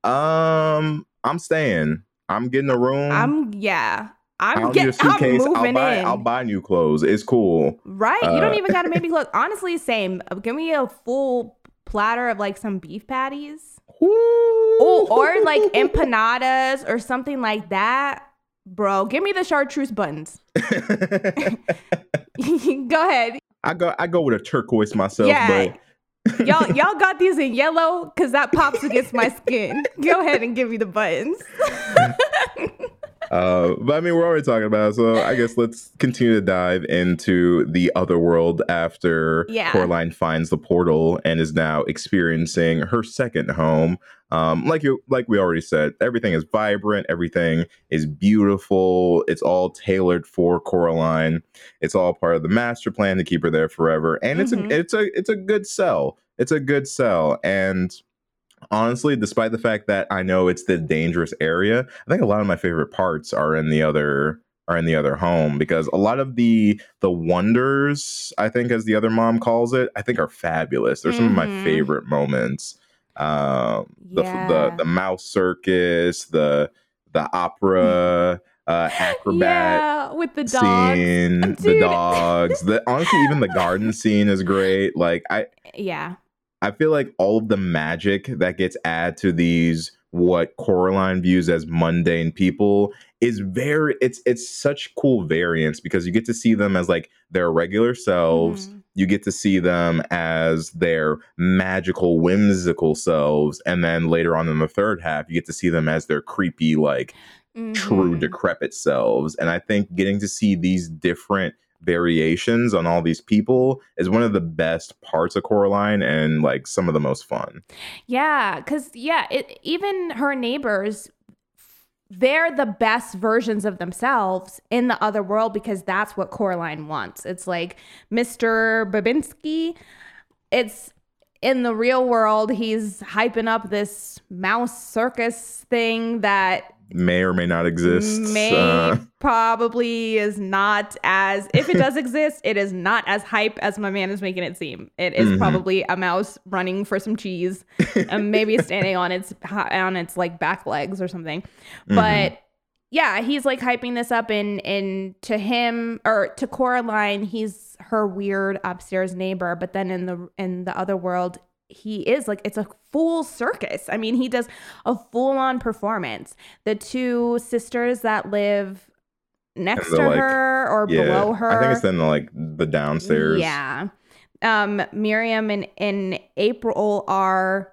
um, I'm staying. I'm getting a room. I'm yeah. I'm getting I'm suitcase. I'll moving buy. in. I'll buy new clothes. It's cool. Right? you don't Uh, even got to maybe look. Honestly, same. Uh, Give me a full platter of like some beef patties. Oh, or like empanadas or something like that. Bro, give me the chartreuse buttons. Go ahead. I go. I go with a turquoise myself, Yeah. but Y'all y'all got these in yellow cuz that pops against my skin. Go ahead and give me the buttons. Uh, but I mean, we're already talking about it, so I guess let's continue to dive into the other world after Yeah. Coraline finds the portal and is now experiencing her second home. Um, like you, like we already said, everything is vibrant, everything is beautiful. It's all tailored for Coraline. It's all part of the master plan to keep her there forever, and Mhm. it's a it's a it's a good sell. It's a good sell, and honestly, despite the fact that I know it's the dangerous area, I think a lot of my favorite parts are in the other are in the other home because a lot of the the wonders, I think as the other mom calls it, I think are fabulous. They're some of my Mhm. favorite moments. Um the, the Yeah. the mouse circus, the the opera, uh acrobat Yeah, with the dogs. scene, the dogs. The honestly, even the garden scene is great. Like I Yeah. I feel like all of the magic that gets added to these what Coraline views as mundane people is very it's it's such cool variance because you get to see them as like their regular selves. Mhm. You get to see them as their magical, whimsical selves, and then later on in the third half, you get to see them as their creepy, like true Mhm. decrepit selves. And I think getting to see these different variations on all these people is one of the best parts of Coraline and like some of the most fun. Yeah, because yeah, it, even her neighbors, they're the best versions of themselves in the other world because that's what Coraline wants. It's like Mr. Bobinsky. It's in the real world, he's hyping up this mouse circus thing that May or may not exist. may Uh, probably is not as if it does exist it is not as hype as my man is making it seem it is Mhm. probably a mouse running for some cheese and maybe standing on its on its like back legs or something mhm. but yeah he's like hyping this up and and to him or to coraline he's her weird upstairs neighbor but then in the in the other world he is like it's a full circus i mean he does a full-on performance the two sisters that live next to like- her or yeah, below her I think it's in the, like the downstairs. yeah. Um, Miriam and, and April are,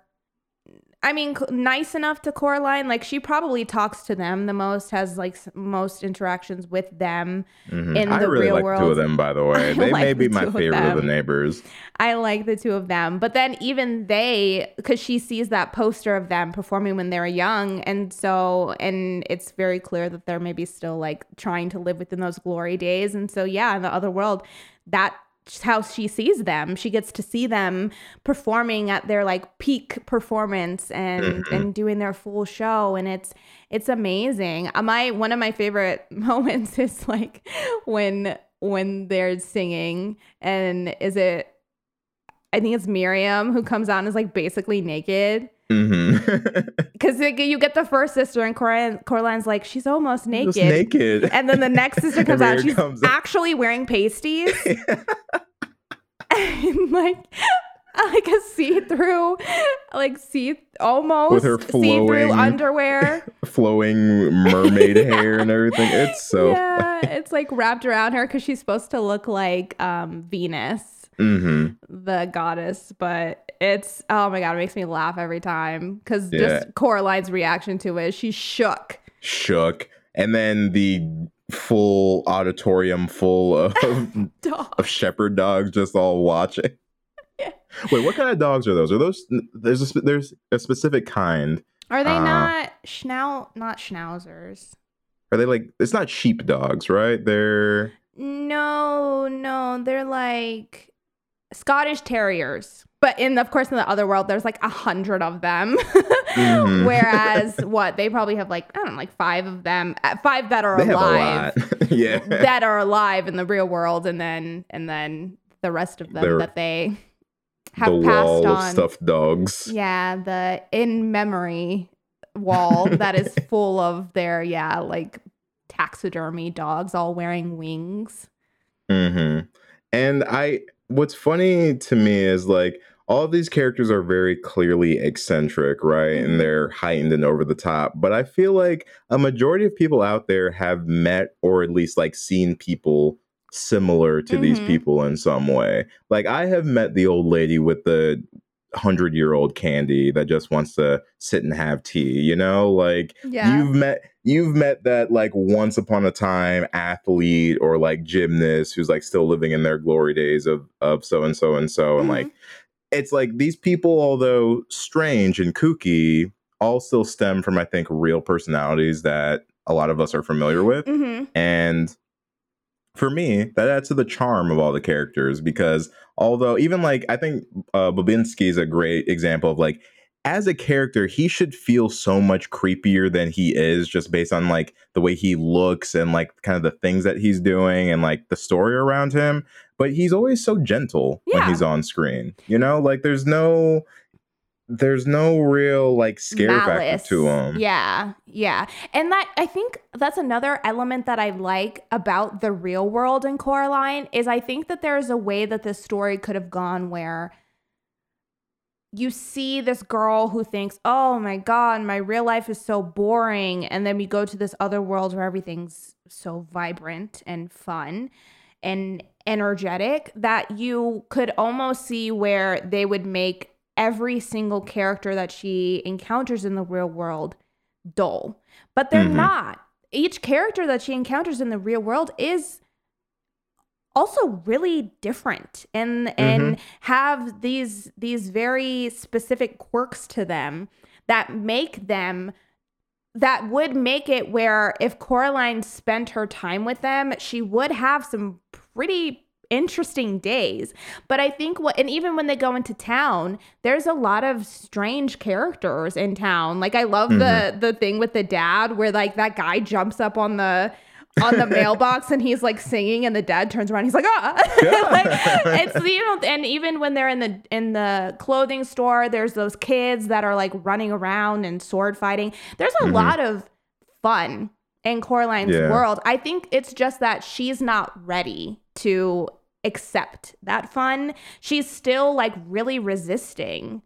I mean, nice enough to Coraline. Like she probably talks to them the most, has like most interactions with them. Mhm. in I the really real like two world. of them, by the I way. They may be my two of favorite of the neighbors. I like the two of them. But then even they, because she sees that poster of them performing when they were young. And so, and it's very clear that they're maybe still like trying to live within those glory days. And so, yeah, in the other world, that's how she sees them. She gets to see them performing at their like peak performance and Mhm. and doing their full show and it's it's amazing. Uh, My one of my favorite moments is like when when they're singing and is it I think it's Miriam who comes and is like basically naked. hmm Because you get the first sister, and Coraline, Coraline's like, she's almost naked. Just naked. And then the next sister comes out, she's comes- actually wearing pasties. and like, like a see through, like see almost With her flowing- underwear. Flowing mermaid hair and everything. It's so yeah, it's like wrapped around her because she's supposed to look like um, Venus. Hmm the goddess, but it's oh my god, it makes me laugh every time because Yeah. just Coraline's reaction to it, she shook. shook. And then the full auditorium full of Dog. of shepherd dogs just all watching. Yeah. Wait, what kind of dogs are those? Are those there's a there's a specific kind? Are they Uh, not schnau not schnauzers? Are they like it's not sheep dogs, right? They're No, no, they're like Scottish terriers. But in of course in the other world there's like a hundred of them. Mhm. Whereas what they probably have like I don't know, like five of them, uh, five that are they have alive. a lot. yeah. that are alive in the real world and then and then the rest of them They're- that they have the passed wall on of stuffed dogs. yeah the in memory wall that is full of their yeah like taxidermy dogs all wearing wings hmm And I, what's funny to me is like all of these characters are very clearly eccentric, right? And they're heightened and over the top. But I feel like a majority of people out there have met or at least like seen people similar to these Mhm. people in some way. Like I have met the old lady with the hundred year old candy that just wants to sit and have tea, you know? Like yeah you've met you've met that like once upon a time athlete or like gymnast who's like still living in their glory days of of so and so and so and like it's like these people although strange and kooky all still stem from i think real personalities that a lot of us are familiar with. Hmm and for me, that adds to the charm of all the characters because although even like I think uh Bobinsky is a great example of like as a character, he should feel so much creepier than he is just based on like the way he looks and like kind of the things that he's doing and like the story around him. But he's always so gentle when he's on screen. You know, like there's no there's no real like scare Malice. factor to him. Yeah, yeah. And that I think that's another element that I like about the real world in Coraline is I think that there's a way that this story could have gone where you see this girl who thinks, "Oh my god, my real life is so boring." And then we go to this other world where everything's so vibrant and fun and energetic that you could almost see where they would make every single character that she encounters in the real world dull. But they're Mhm. not. Each character that she encounters in the real world is also really different and and mm-hmm. have these these very specific quirks to them that make them that would make it where if Coraline spent her time with them, she would have some pretty interesting days. But I think what and even when they go into town, there's a lot of strange characters in town. Like I love the mm-hmm. the thing with the dad where like that guy jumps up on the on the mailbox and he's like singing and the dad turns around he's like ah. Like it's you know and even when they're in the in the clothing store there's those kids that are like running around and sword fighting. There's a lot of fun in Coraline's Yeah. world. I think it's just that she's not ready to accept that fun. She's still like really resisting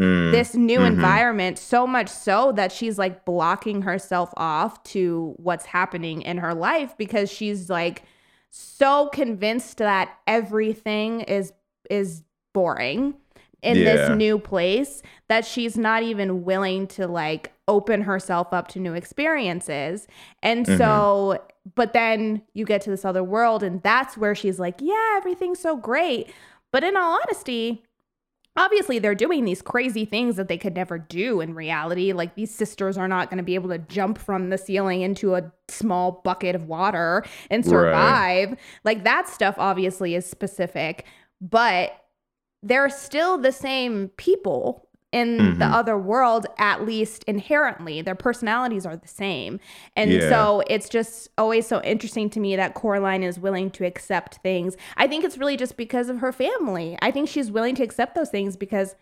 Mm, this new mhm. environment so much so that she's like blocking herself off to what's happening in her life because she's like so convinced that everything is is boring in Yeah. this new place that she's not even willing to like open herself up to new experiences. And Mm-hmm. so but then you get to this other world and that's where she's like, yeah, everything's so great. But in all honesty, obviously they're doing these crazy things that they could never do in reality like these sisters are not going to be able to jump from the ceiling into a small bucket of water and Right. survive like that stuff obviously is specific but they're still the same people in the Mhm. other world at least inherently their personalities are the same and Yeah. so it's just always so interesting to me that Coraline is willing to accept things i think it's really just because of her family i think she's willing to accept those things because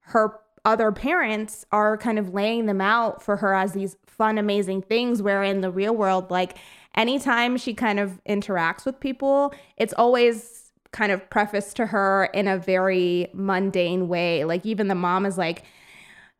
her other parents are kind of laying them out for her as these fun amazing things where in the real world like anytime she kind of interacts with people it's always kind of prefaced to her in a very mundane way like even the mom is like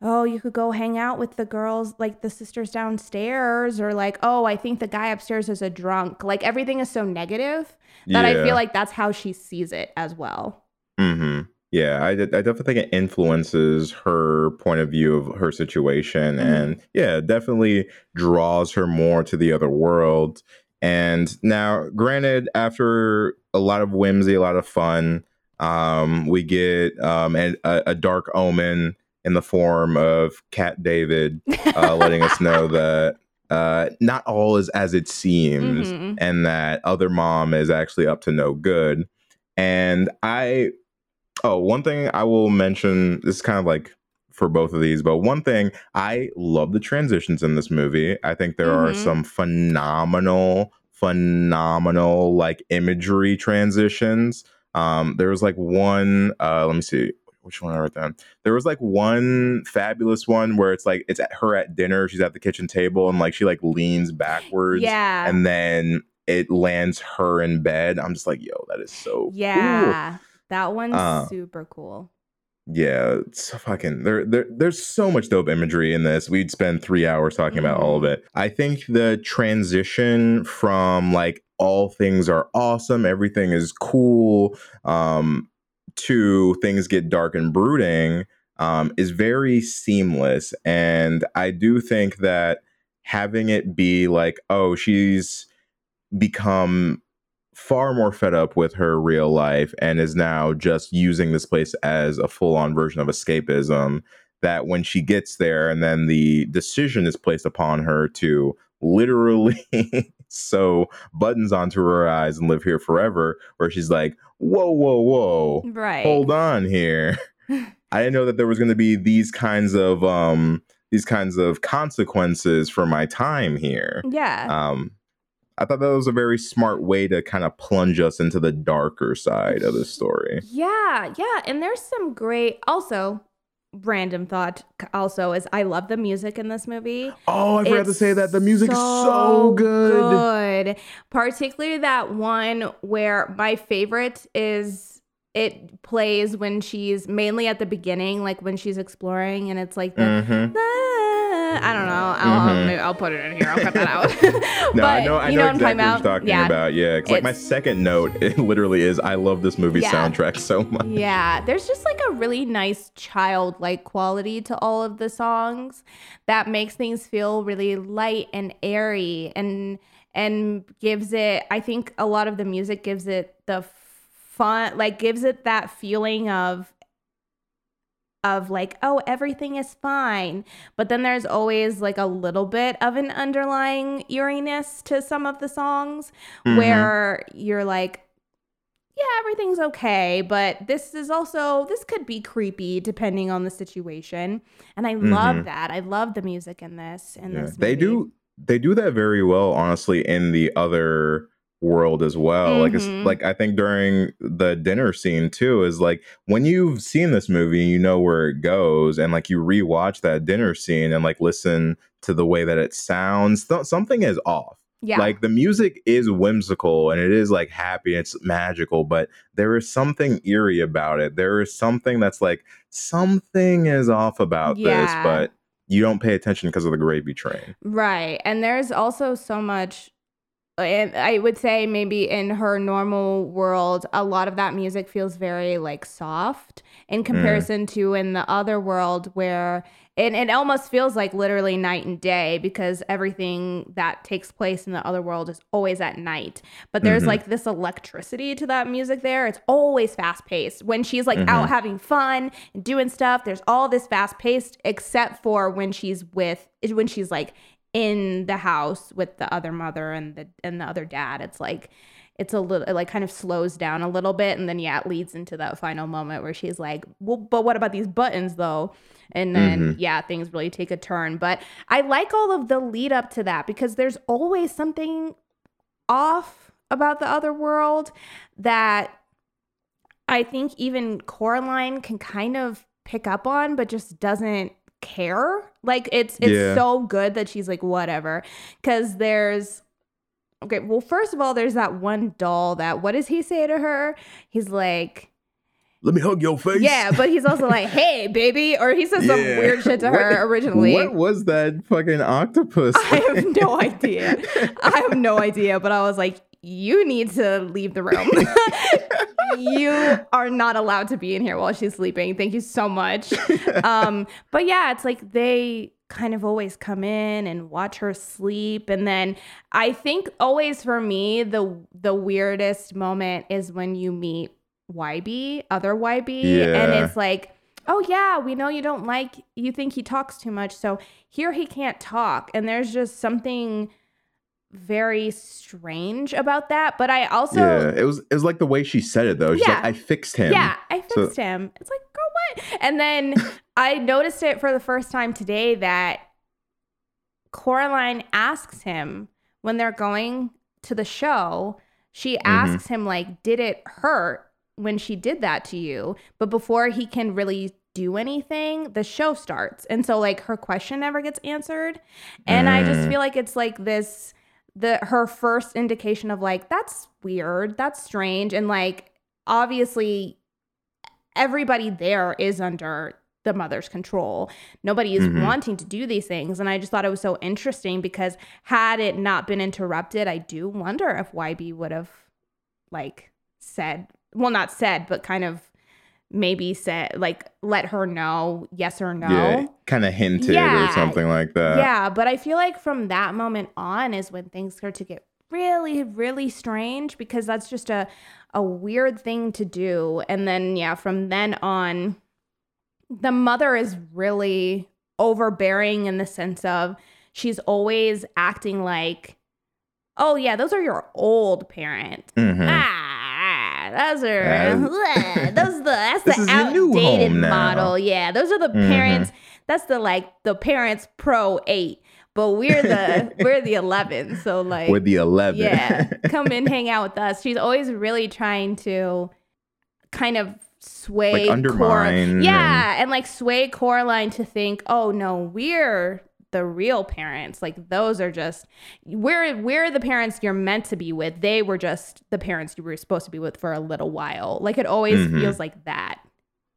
oh you could go hang out with the girls like the sisters downstairs or like oh i think the guy upstairs is a drunk like everything is so negative that i feel like that's how she sees it as well hmm Yeah, I definitely think it influences her point of view of her situation. Mhm. And yeah, definitely draws her more to the other world. And now, granted, after a lot of whimsy, a lot of fun, um, we get um, a, a dark omen in the form of Cat David uh, letting us know that uh, not all is as it seems Mhm. and that other mom is actually up to no good. And I, oh, one thing I will mention this is kind of like for both of these, but one thing I love the transitions in this movie. I think there are Mhm. some phenomenal, phenomenal like imagery transitions. Um, there was like one, uh, let me see. Which one I wrote down? There was like one fabulous one where it's like it's at her at dinner. She's at the kitchen table and like she like leans backwards yeah and then it lands her in bed. I'm just like, yo, that is so cool. Yeah, that one's Uh, super cool. Yeah, it's so fucking there, there. There's so much dope imagery in this. We'd spend three hours talking about all of Mm-hmm. it. I think the transition from like all things are awesome, everything is cool, um, to things get dark and brooding, um, is very seamless. And I do think that having it be like, oh, she's become far more fed up with her real life and is now just using this place as a full-on version of escapism that when she gets there and then the decision is placed upon her to literally sew buttons onto her eyes and live here forever where she's like whoa whoa whoa Right. hold on here i didn't know that there was going to be these kinds of um these kinds of consequences for my time here Yeah. um i thought that was a very smart way to kind of plunge us into the darker side of the story Yeah, yeah, and there's some great also random thought also is I love the music in this movie. oh i forgot to say that the music's so, good. good. Particularly that one where my favorite is it plays when she's mainly at the beginning, like when she's exploring, and it's like the Mhm. I don't know. I'll, Mhm. maybe I'll put it in here. I'll cut that out. No, I But know, I you know, what I'm exactly talking what about? you're talking yeah. about. Yeah, 'cause, like my second note, it literally is, I love this movie's Yeah. soundtrack so much. Yeah, there's just like a really nice childlike quality to all of the songs that makes things feel really light and airy and and gives it I think a lot of the music gives it the fun like gives it that feeling of of like oh everything is fine but then there's always like a little bit of an underlying eeriness to some of the songs Mhm. where you're like yeah, everything's okay, but this is also this could be creepy depending on the situation. And I love Mhm. that. I love the music in this in Yeah, this They do they do that very well, honestly, in the other world as well. Like it's mm-hmm. like I think during the dinner scene too is like when you've seen this movie you know where it goes and like you rewatch that dinner scene and like listen to the way that it sounds, th- something is off. Yeah. Like the music is whimsical and it is like happy, it's magical, but there is something eerie about it. There is something that's like something is off about this, but you don't pay attention because of the gravy train. Right. And there's also so much and I would say maybe in her normal world, a lot of that music feels very like soft in comparison to in the other world where and it almost feels like literally night and day because everything that takes place in the other world is always at night. But there's Mhm. like this electricity to that music there. It's always fast paced. When she's like Mhm. out having fun and doing stuff, there's all this fast paced except for when she's with when she's like in the house with the other mother and the and the other dad it's like it's a little it like kind of slows down a little bit and then yeah it leads into that final moment where she's like well but what about these buttons though and then Mhm. yeah things really take a turn but i like all of the lead up to that because there's always something off about the other world that i think even coraline can kind of pick up on but just doesn't care like it's it's Yeah. so good that she's like whatever because there's okay well first of all there's that one doll that what does he say to her he's like Let me hug your face. yeah but he's also like hey baby or he says some weird shit to her originally What was that fucking octopus? I have no idea. I have no idea, but I was like, you need to leave the room. you are not allowed to be in here while she's sleeping. Thank you so much. Um, but yeah, it's like they kind of always come in and watch her sleep and then I think always for me the the weirdest moment is when you meet Wybie, other Wybie and it's like oh yeah we know you don't like you think he talks too much so here he can't talk and there's just something very strange about that but i also yeah, it was it was like the way she said it though. She's Yeah. like, I fixed him. yeah i So- fixed him it's like girl what and then i noticed it for the first time today that coraline asks him when they're going to the show she Mm-hmm. asks him like did it hurt when she did that to you but before he can really do anything the show starts and so like her question never gets answered and i just Mm. feel like it's like this the her first indication of like that's weird. That's strange. And like obviously everybody there is under the mother's control. Nobody is Mhm. wanting to do these things. And i just thought it was so interesting because had it not been interrupted i do wonder if Wybie would have like said well not said but kind of maybe said like let her know yes or no kind of hinted Yeah. or something like that. yeah, but I feel like from that moment on is when things start to get really, really strange because that's just a a weird thing to do. And then yeah, from then on, the mother is really overbearing in the sense of she's always acting like, oh yeah, those are your old parents. Mhm. Ah, those are Uh, those the that's the is your new outdated model. Yeah, those are the Mhm. parents. That's the like the parents pro eight, but we're the we're the eleven. So like we're the 11. yeah, come and hang out with us. She's always really trying to kind of sway Like, Cor- undermine yeah, and like sway Coraline to think, oh no, we're the real parents. Like those are just we're we're the parents you're meant to be with. They were just the parents you were supposed to be with for a little while. Like it always Mhm. feels like that.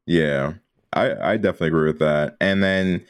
Yeah, I, I definitely agree with that. And then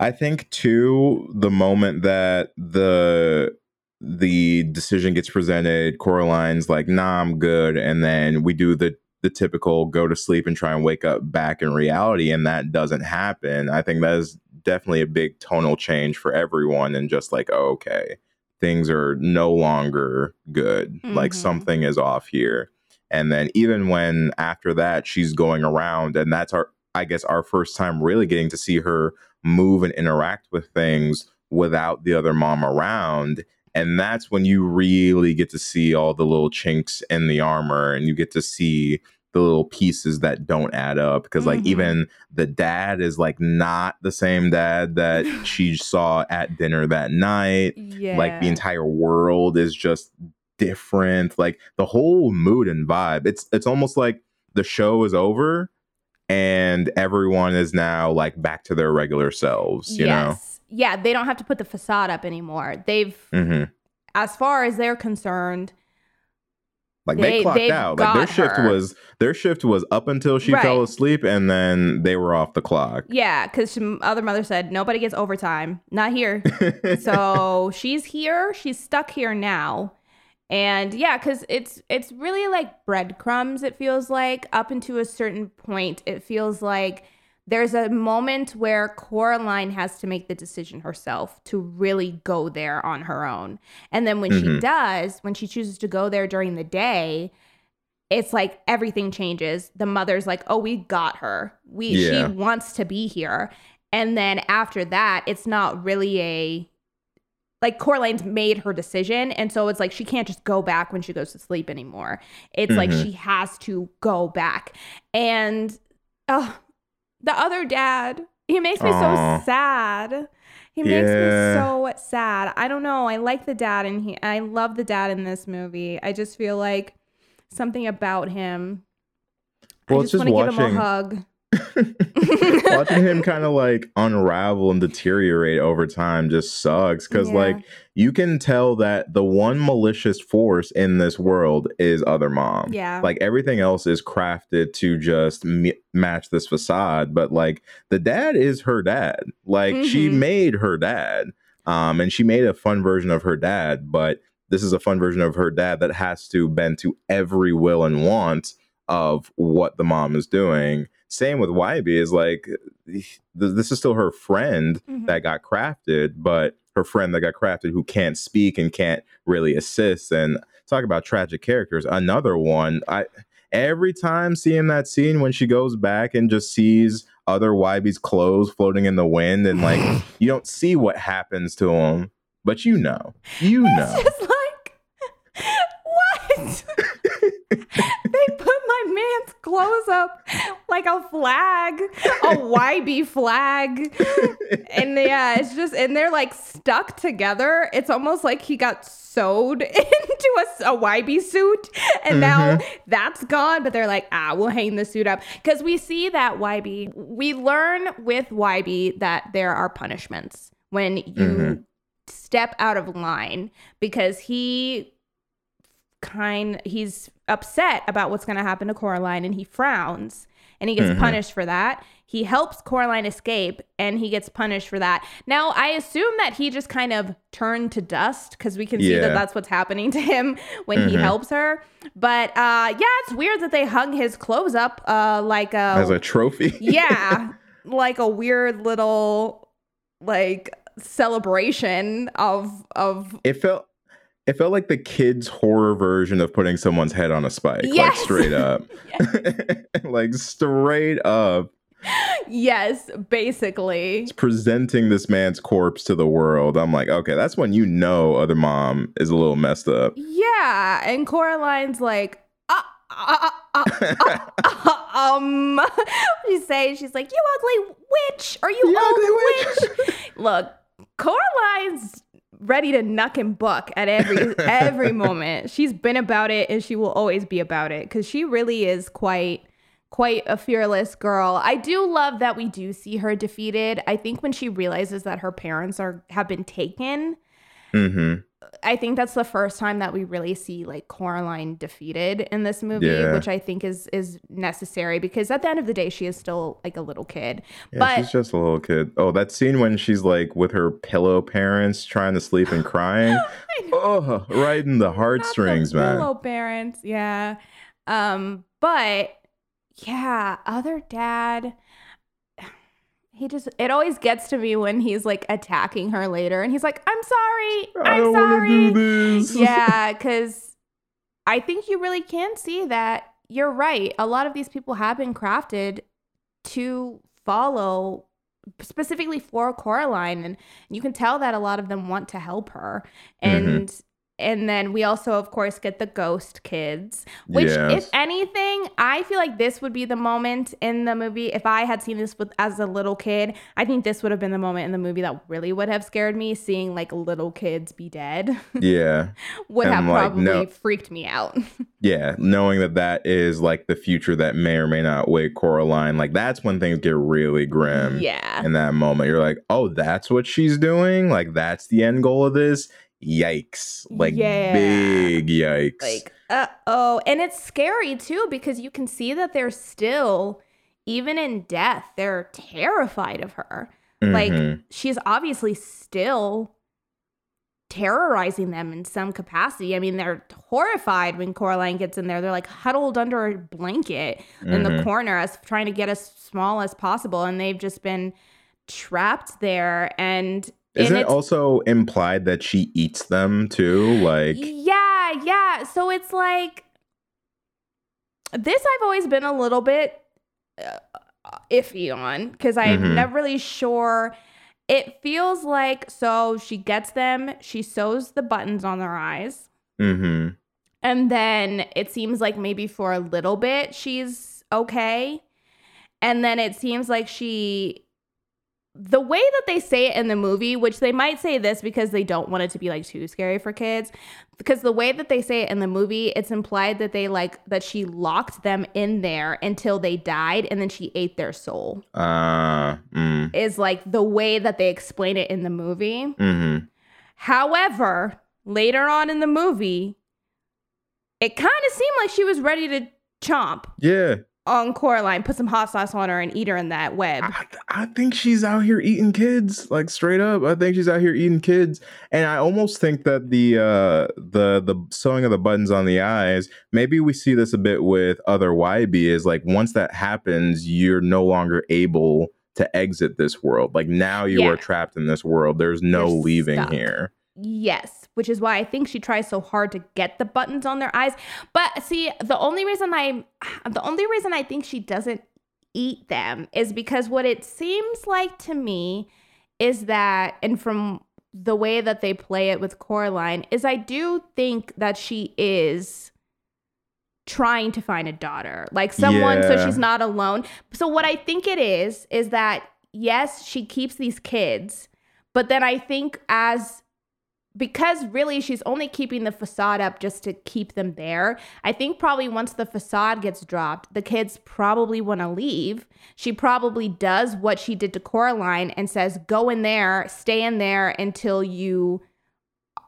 I think too, the moment that the the decision gets presented, Coraline's like, "Nah, I'm good," and then we do the the typical go to sleep and try and wake up back in reality, and that doesn't happen. I think that is definitely a big tonal change for everyone, and just like, oh, okay, things are no longer good. Like Mhm. something is off here. And then even when after that she's going around, and that's our I guess our first time really getting to see her move and interact with things without the other mom around. And that's when you really get to see all the little chinks in the armor and you get to see the little pieces that don't add up. Because like Mhm. even the dad is like not the same dad that she saw at dinner that night Yeah. like the entire world is just different like the whole mood and vibe it's it's almost like the show is over and everyone is now like back to their regular selves you yes. Yeah, they don't have to put the facade up anymore. They've know hmm as far as they're concerned, like they, They- clocked out like their shift her. was their shift was up until she fell asleep and then they were off the clock yeah, because other mother said nobody gets overtime. Not here. so she's here. She's stuck here now. And yeah, because it's it's really like breadcrumbs. It feels like up into a certain point, it feels like there's a moment where Coraline has to make the decision herself to really go there on her own. And then when she Mhm. does, when she chooses to go there during the day, it's like everything changes. The mother's like, "Oh, we got her. We Yeah. she wants to be here." And then after that, it's not really a like Coraline's made her decision, and so it's like she can't just go back when she goes to sleep anymore. It's like Mhm. she has to go back. And oh, the other dad, he makes me Aw. so sad. He makes Yeah. me so sad. I don't know. I like the dad and he I love the dad in this movie. I just feel like something about him. Well, I just just want to give him a hug. watching him kind of like unravel and deteriorate over time just sucks because Yeah. like you can tell that the one malicious force in this world is other mom Yeah. like everything else is crafted to just m- match this facade but like the dad is her dad like she Mhm. made her dad um and she made a fun version of her dad but this is a fun version of her dad that has to bend to every will and want of what the mom is doing. Same with Wybie is like this is still her friend Mhm. that got crafted, but her friend that got crafted who can't speak and can't really assist. And talk about tragic characters. Another one, I every time seeing that scene when she goes back and just sees other Wybie's clothes floating in the wind and like you don't see what happens to him, but you know. You know. It's just like, what? they put my man's clothes up like a flag, a Wybie flag. And yeah, it's just, and they're like stuck together. It's almost like he got sewed into a, a Wybie suit. And now that's gone, but they're like, ah, we'll hang the suit up. Because we see that Wybie, we learn with Wybie that there are punishments when you Mhm. step out of line because he kind he's upset about what's going to happen to Coraline and he frowns and he gets Mhm. punished for that. He helps Coraline escape and he gets punished for that. Now, I assume that he just kind of turned to dust because we can see that that's what's happening to him when he Mhm. helps her. But uh yeah, it's weird that they hung his clothes up uh like a As a trophy. yeah. like a weird little like celebration of of It felt it felt like the kids horror version of putting someone's head on a spike. Like straight up. like straight up. yes, basically. Presenting this man's corpse to the world. I'm like, okay, that's when you know other mom is a little messed up. Yeah, and Coraline's like, uh, uh, uh, uh, uh, um, she say she's like, you ugly witch, or you, You ugly witch. Look, Coraline's ready to nuck and buck at every every moment. She's been about it, and she will always be about it because she really is quite quite a fearless girl. I do love that we do see her defeated. I think when she realizes that her parents are have been taken, hmm I think that's the first time that we really see like Coraline defeated in this movie, Yeah. which I think is is necessary because at the end of the day, she is still like a little kid. Yeah, but she's just a little kid. Oh, that scene when she's like with her pillow parents trying to sleep and crying. oh, right in the heartstrings, man. pillow parents, yeah. Um, but yeah, other dad. He just it always gets to me when he's like attacking her later and he's like, I'm sorry. I I'm don't sorry. yeah, because I think you really can see that you're right. A lot of these people have been crafted to follow specifically for Coraline, and you can tell that a lot of them want to help her. Mm-hmm. And and then we also, of course, get the ghost kids, which, Yes. if anything, I feel like this would be the moment in the movie. If I had seen this with as a little kid, I think this would have been the moment in the movie that really would have scared me. Seeing like little kids be dead Yeah. would And, have like, probably no- freaked me out. Yeah. Knowing that that is like the future that may or may not wait Coraline, like that's when things get really grim. yeah. In that moment, you're like, oh, that's what she's doing? Like, that's the end goal of this? Yikes. Like, Yeah. big yikes. Like, uh oh. And it's scary too because you can see that they're still, even in death, they're terrified of her. Like, Mhm. she's obviously still terrorizing them in some capacity. I mean, they're horrified when Coraline gets in there. They're like huddled under a blanket in the Mhm. corner as trying to get as small as possible. And they've just been trapped there. And Isn't and it also implied that she eats them too? Like, yeah, yeah. So it's like this. I've always been a little bit uh, iffy on because I'm Mhm. never really sure. It feels like so she gets them, she sews the buttons on their eyes, hmm and then it seems like maybe for a little bit she's okay, and then it seems like she. The way that they say it in the movie, which they might say this because they don't want it to be like too scary for kids, because the way that they say it in the movie, it's implied that they like that she locked them in there until they died and then she ate their soul. Uh, mm, Is like the way that they explain it in the movie. hmm However, later on in the movie, it kind of seemed like she was ready to chomp Yeah. On Coraline, put some hot sauce on her, and eat her in that web. I, I think she's out here eating kids, like straight up. I think she's out here eating kids, and I almost think that the uh, the the sewing of the buttons on the eyes. Maybe we see this a bit with other Wybie. Is like once that happens, you're no longer able to exit this world. Like now you Yeah. are trapped in this world. There's no You're leaving stuck. here. Yes, which is why I think she tries so hard to get the buttons on their eyes. But see, the only reason I the only reason I think she doesn't eat them is because what it seems like to me is that and from the way that they play it with Coraline is I do think that she is trying to find a daughter. Like someone so she's not alone. So what I think it is is that yes, she keeps these kids, but then I think as because really she's only keeping the facade up just to keep them there. I think probably once the facade gets dropped, the kids probably want to leave. She probably does what she did to Coraline and says, "Go in there, stay in there until you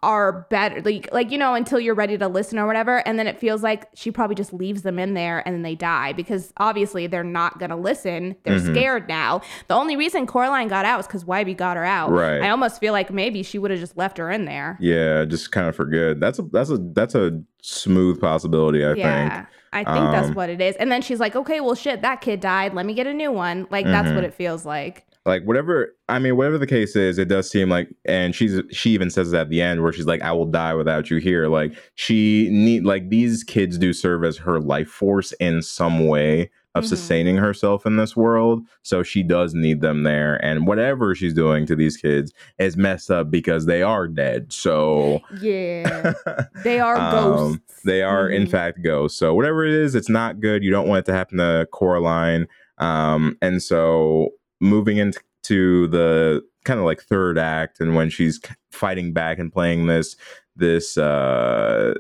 are better like like you know until you're ready to listen or whatever and then it feels like she probably just leaves them in there and then they die because obviously they're not going to listen they're Mm-hmm. scared now the only reason Coraline got out is because Wybie got her out Right. I almost feel like maybe she would have just left her in there Yeah, just kind of for good. That's a that's a that's a smooth possibility, I yeah think. I think that's Um, what it is and then she's like okay well shit that kid died let me get a new one like that's Mm-hmm. what it feels like Like whatever I mean, whatever the case is, it does seem like and she's she even says it at the end where she's like, I will die without you here. Like she need like these kids do serve as her life force in some way of Mhm. sustaining herself in this world. So she does need them there. And whatever she's doing to these kids is messed up because they are dead. So yeah they are Um, ghosts They are, in Mhm. fact, ghosts. So whatever it is, it's not good. You don't want it to happen to Coraline. Um, and so moving into the kind of like third act, and when she's fighting back and playing this this uh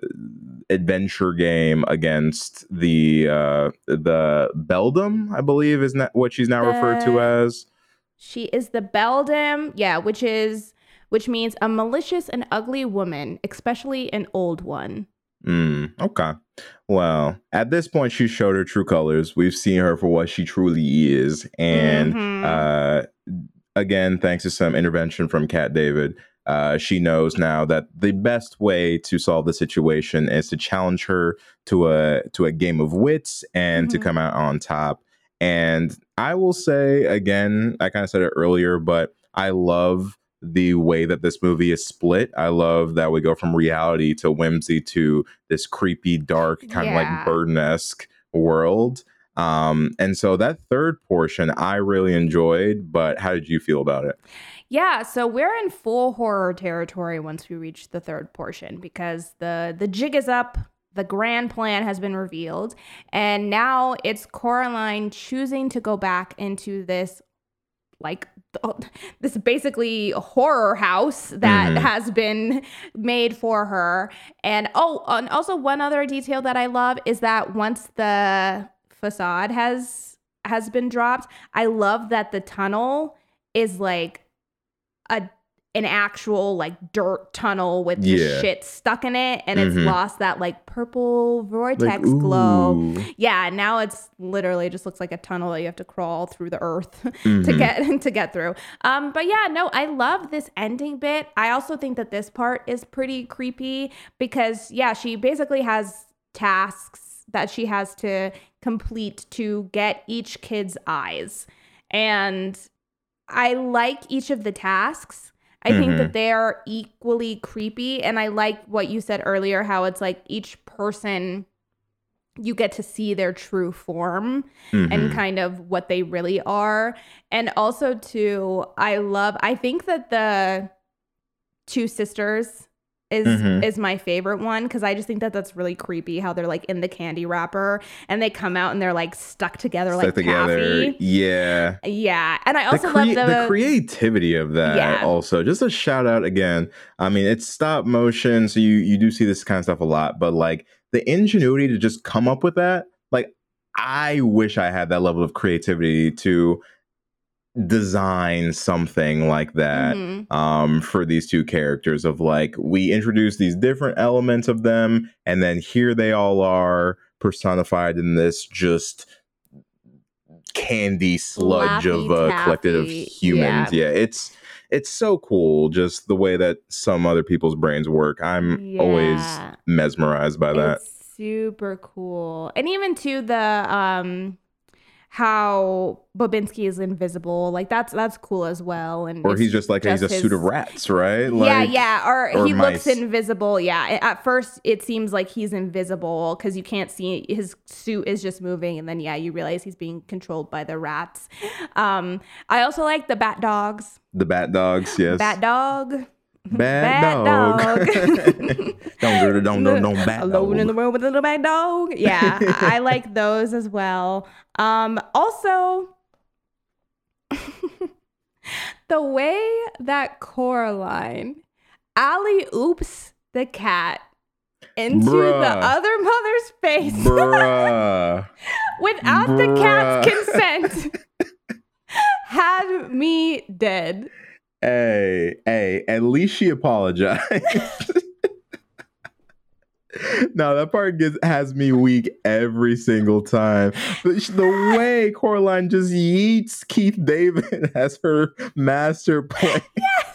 adventure game against the uh the beldam i believe is not what she's now referred to as She is the beldam, yeah, which is which means a malicious and ugly woman, especially an old one. Mm, okay. Well, at this point, she showed her true colors. We've seen her for what she truly is. And Mhm. uh, again, thanks to some intervention from Cat David, uh, she knows now that the best way to solve the situation is to challenge her to a to a game of wits and to Mhm. come out on top. And I will say again, I kind of said it earlier, but I love the way that this movie is split. I love that we go from reality to whimsy to this creepy, dark, kind of Yeah. like Burton esque world. Um, and so that third portion I really enjoyed, but how did you feel about it? Yeah, so we're in full horror territory once we reach the third portion because the the jig is up, the grand plan has been revealed, and now it's Coraline choosing to go back into this like this basically horror house that Mhm. has been made for her. And oh, and also one other detail that I love is that once the facade has has been dropped, I love that the tunnel is like a an actual like dirt tunnel with just Yeah. shit stuck in it and it's Mhm. lost that like purple vortex glow. Yeah, now it's literally just looks like a tunnel that you have to crawl through the earth to Mhm. get to get through. Um, but yeah, no, I love this ending bit. I also think that this part is pretty creepy because yeah, she basically has tasks that she has to complete to get each kid's eyes. And I like each of the tasks. I think Mhm. that they are equally creepy. And I like what you said earlier, how it's like each person you get to see their true form and Mhm. kind of what they really are. And also too, I love I think that the two sisters is Mhm. is my favorite one because I just think that that's really creepy how they're like in the candy wrapper and they come out and they're like stuck together Stuck like together. taffy. Yeah. Yeah, and I The, also crea- love the, the creativity of that Yeah. also just a shout out again i mean it's stop motion so you you do see this kind of stuff a lot but like the ingenuity to just come up with that like i wish i had that level of creativity to design something like that Mhm. um for these two characters of like we introduce these different elements of them and then here they all are personified in this just candy sludge of a collective of humans yeah. yeah. it's it's so cool just the way that some other people's brains work i'm always mesmerized by that It's super cool. And even to the um how Bobinsky is invisible, like that's that's cool as well. And or he's just like he's a his- suit of rats right yeah, like yeah. Or, or he looks invisible. Yeah. At first, it seems like he's invisible because you can't see his suit is just moving, and then yeah, you realize he's being controlled by the rats. Um, I also like the bat dogs. the bat dogs yes Bat dog. Bad, Bad dog. dog. don't do don't don't don't bad Alone in the dog. world with a little bad dog. Yeah, I like those as well. Um, also, the way that Coraline alley oops the cat into the other mother's face Bruh. without the cat's consent had me dead. Hey, hey, at least she apologized. no, that part gets has me weak every single time. The, way Coraline just yeets Keith David as her master plan. Yes.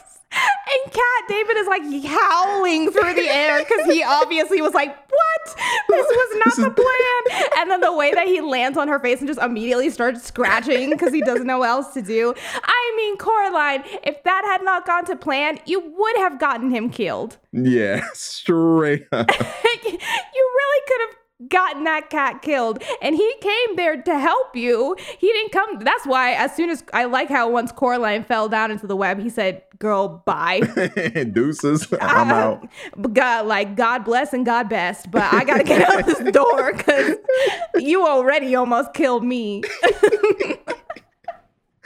And Cat David is like howling through the air because he obviously was like, What? This was not the plan. And then the way that he lands on her face and just immediately starts scratching because he doesn't know what else to do. I mean, Coraline, if that had not gone to plan, you would have gotten him killed. Yeah, straight up. you really could have gotten that cat killed and he came there to help you he didn't come that's why as soon as i like how once coraline fell down into the web he said girl bye Deuces. I'm out. god like god bless and god best but i gotta get out this door because you already almost killed me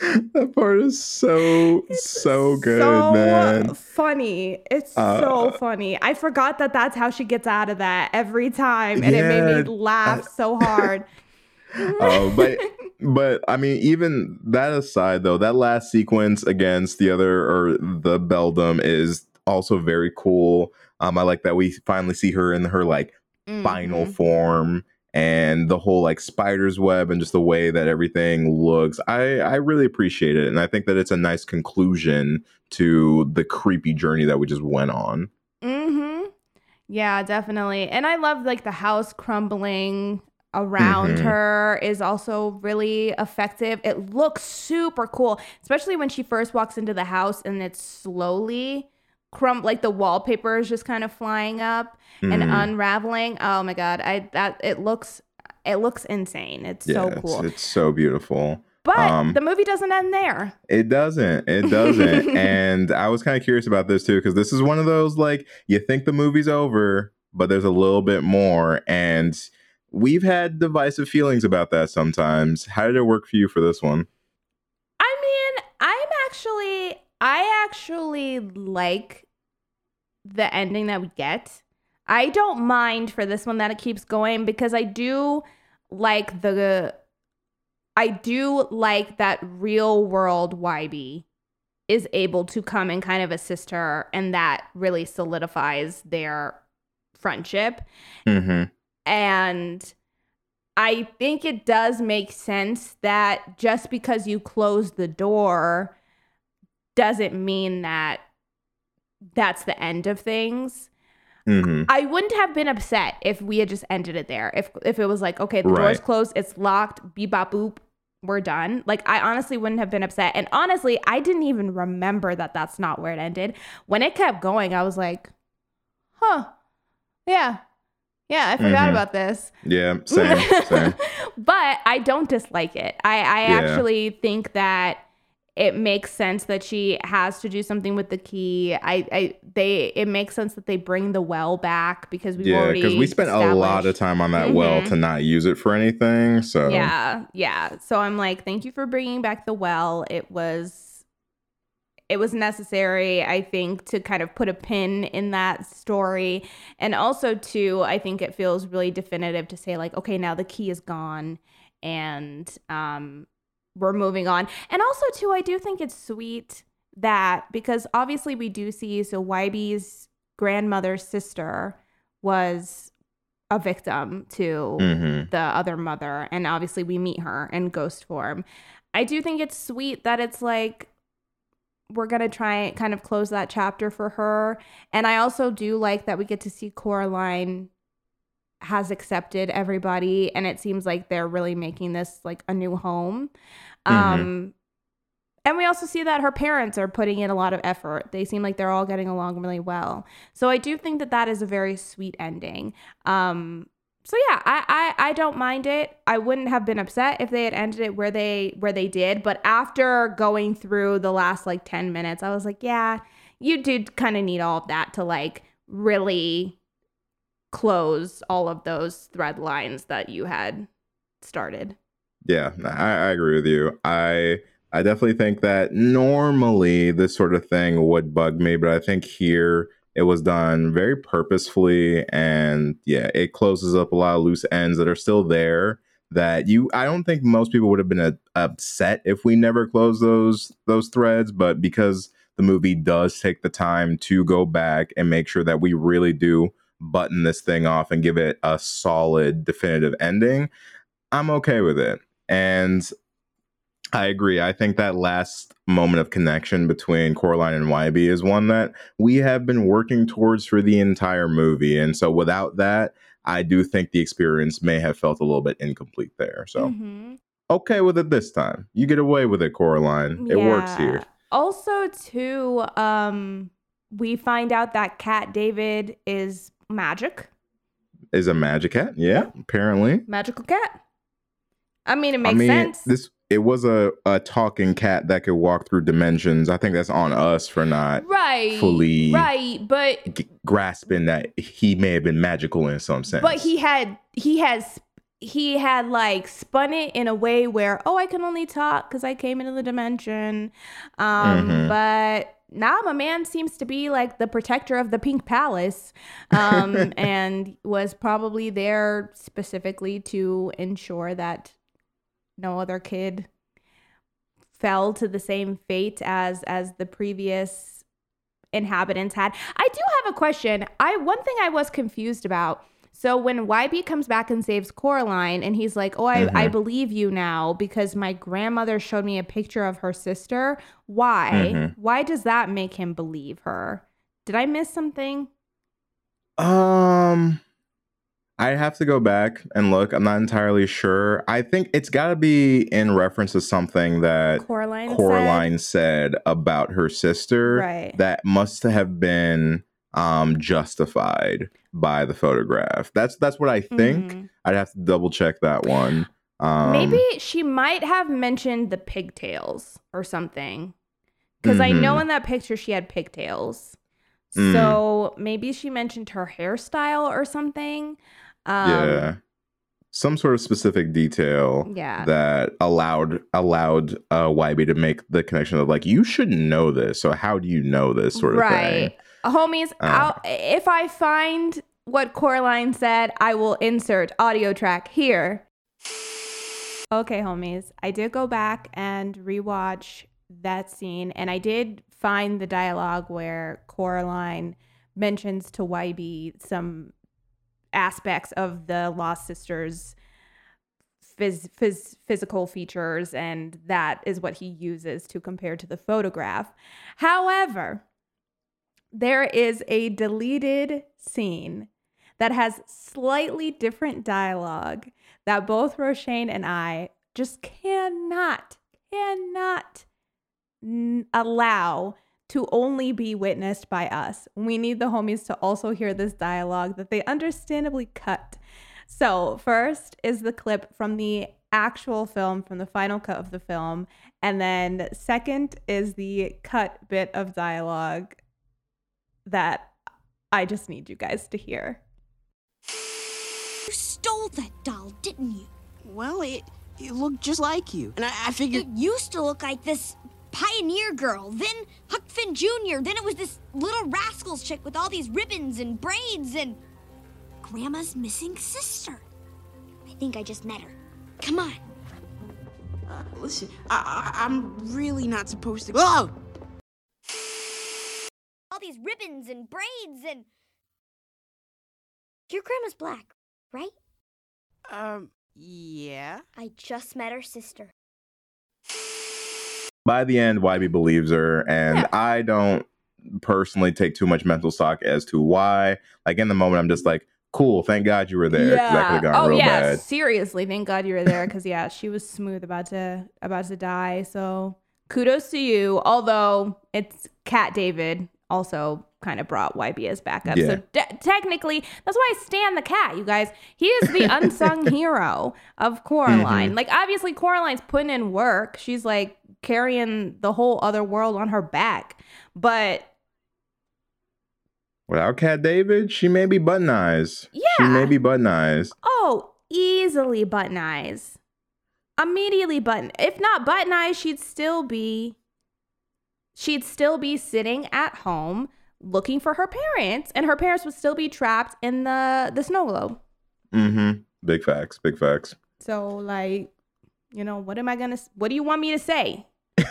That part is so so good, so man. funny it's Uh, so funny i forgot that that's how she gets out of that every time and it made me laugh so hard Uh, but but I mean, even that aside, though, that last sequence against the other or the Beldam is also very cool. Um, I like that we finally see her in her like final Mhm. form and the whole like spider's web and just the way that everything looks. I I really appreciate it, and I think that it's a nice conclusion to the creepy journey that we just went on. Mm-hmm. Yeah, definitely. And I love like the house crumbling around Mhm. her is also really effective. It looks super cool, especially when she first walks into the house and it's slowly crumb like the wallpaper is just kind of flying up and Mhm. unraveling. Oh my god, I that it looks it looks insane. It's yeah, so it's- cool. It's, so beautiful. but um, the movie doesn't end there. It doesn't. It doesn't. and I was kind of curious about this too because this is one of those like you think the movie's over, but there's a little bit more, and we've had divisive feelings about that sometimes. How did it work for you for this one? I mean, I'm actually I actually like the ending that we get. I don't mind for this one that it keeps going because I do like the I do like that real world Wybie is able to come and kind of assist her and that really solidifies their friendship Mm-hmm. and I think it does make sense that just because you close the door doesn't mean that that's the end of things. Mm-hmm. I wouldn't have been upset if we had just ended it there. If if it was like, okay, the door's closed, it's locked, beep bop boop, we're done. Like I honestly wouldn't have been upset. And honestly, I didn't even remember that that's not where it ended. When it kept going, I was like, huh, yeah, yeah, I forgot Mhm. about this. Yeah, same, same. but I don't dislike it. I, I Yeah. actually think that it makes sense that she has to do something with the key. I, I they it makes sense that they bring the well back because we've Yeah, because we spent a lot of time on that well Mhm. to not use it for anything. So Yeah, yeah. So I'm like, thank you for bringing back the well. It was it was necessary, I think, to kind of put a pin in that story. And also too, I think it feels really definitive to say like, okay, now the key is gone and um we're moving on. And also too, I do think it's sweet that because obviously we do see so Wybie's grandmother's sister was a victim to Mhm. the other mother and obviously we meet her in ghost form i do think it's sweet that it's like we're gonna try and kind of close that chapter for her and i also do like that we get to see coraline has accepted everybody and it seems like they're really making this like a new home. Um and we also see that her parents are putting in a lot of effort. They seem like they're all getting along really well. So i do think that that is a very sweet ending. Um so yeah I, I i don't mind it. I wouldn't have been upset if they had ended it where they where they did but after going through the last like 10 minutes i was like yeah you did kind of need all of that to like really close all of those thread lines that you had started Yeah, I, I agree with you. I I definitely think that normally this sort of thing would bug me, but I think here it was done very purposefully, and yeah, it closes up a lot of loose ends that are still there. That you, I don't think most people would have been uh, upset if we never closed those those threads, but because the movie does take the time to go back and make sure that we really do button this thing off and give it a solid, definitive ending, I'm okay with it. And I agree. I think that last moment of connection between Coraline and Wybie is one that we have been working towards for the entire movie. And so without that, I do think the experience may have felt a little bit incomplete there. So Mhm. okay with it this time. You get away with it, Coraline. It works here. Also, too, um, we find out that Cat David is magic, Is a magic cat? Yeah, apparently. magical cat. I mean, it I makes mean, sense. this it was a, a talking cat that could walk through dimensions. I think that's on us for not right, fully- right, but g- grasping that he may have been magical in some sense. but he had he has he had like spun it in a way where oh I can only talk because I came into the dimension, um, Mhm. but now my man seems to be like the protector of the Pink Palace, um, and was probably there specifically to ensure that no other kid fell to the same fate as as the previous inhabitants had. I do have a question. I one thing I was confused about. So when Wybie comes back and saves Coraline, and he's like, "Oh, I, I Mhm. believe you now because my grandmother showed me a picture of her sister." Why? Mhm. Why does that make him believe her? Did I miss something? Um, I have to go back and look. I'm not entirely sure. I think it's got to be in reference to something that Coraline. said? Said about her sister Right. that must have been um justified by the photograph. That's that's what I think. Mhm. I'd have to double check that one. Um, Maybe she might have mentioned the pigtails or something. Because I know Mhm. in that picture she had pigtails. Mm. So maybe she mentioned her hairstyle or something. Um, yeah, some sort of specific detail. Yeah. that allowed allowed uh Wybie to make the connection of like you shouldn't know this so how do you know this sort of thing right. Homies, Uh. I'll, if I find what Coraline said, I will insert audio track here. Okay, homies, I did go back and rewatch that scene, and I did find the dialogue where Coraline mentions to Wybie some aspects of the Lost Sisters' phys- phys- physical features, and that is what he uses to compare to the photograph. However, there is a deleted scene that has slightly different dialogue that both Roshane and I just cannot, cannot n- allow to only be witnessed by us. We need the homies to also hear this dialogue that they understandably cut. So, first is the clip from the actual film, from the final cut of the film. And then, second is the cut bit of dialogue that I just need you guys to hear. You stole that doll, didn't you? Well, it, it looked just like you. And I, I figured. It used to look like this pioneer girl, then Huck Finn Jr., then it was this little rascals chick with all these ribbons and braids and Grandma's missing sister. I think I just met her. Come on. Uh, listen, I, I, I'm really not supposed to. Oh! All these ribbons and braids and. Your grandma's black, right? Um, yeah. I just met her sister. by the end Wybie believes her and Yeah. I don't personally take too much mental stock as to why like in the moment I'm just like cool thank God you were there 'cause that gone oh real yeah. bad Seriously, thank God you were there because yeah, she was smooth about to about to die. So kudos to you. Although it's Cat David also kind of brought Wybie as backup. Yeah. So de- technically, that's why I stand the cat. You guys, he is the unsung hero of Coraline. Mhm. Like obviously, Coraline's putting in work. She's like carrying the whole other world on her back, but without Cat David she may be button eyes Yeah. she may be button eyes Oh, easily button eyes. Immediately button. If not button eyes, she'd still be she'd still be sitting at home looking for her parents and her parents would still be trapped in the the snow globe. mm-hmm big facts big facts So like, you know, what am I to what do you want me to say?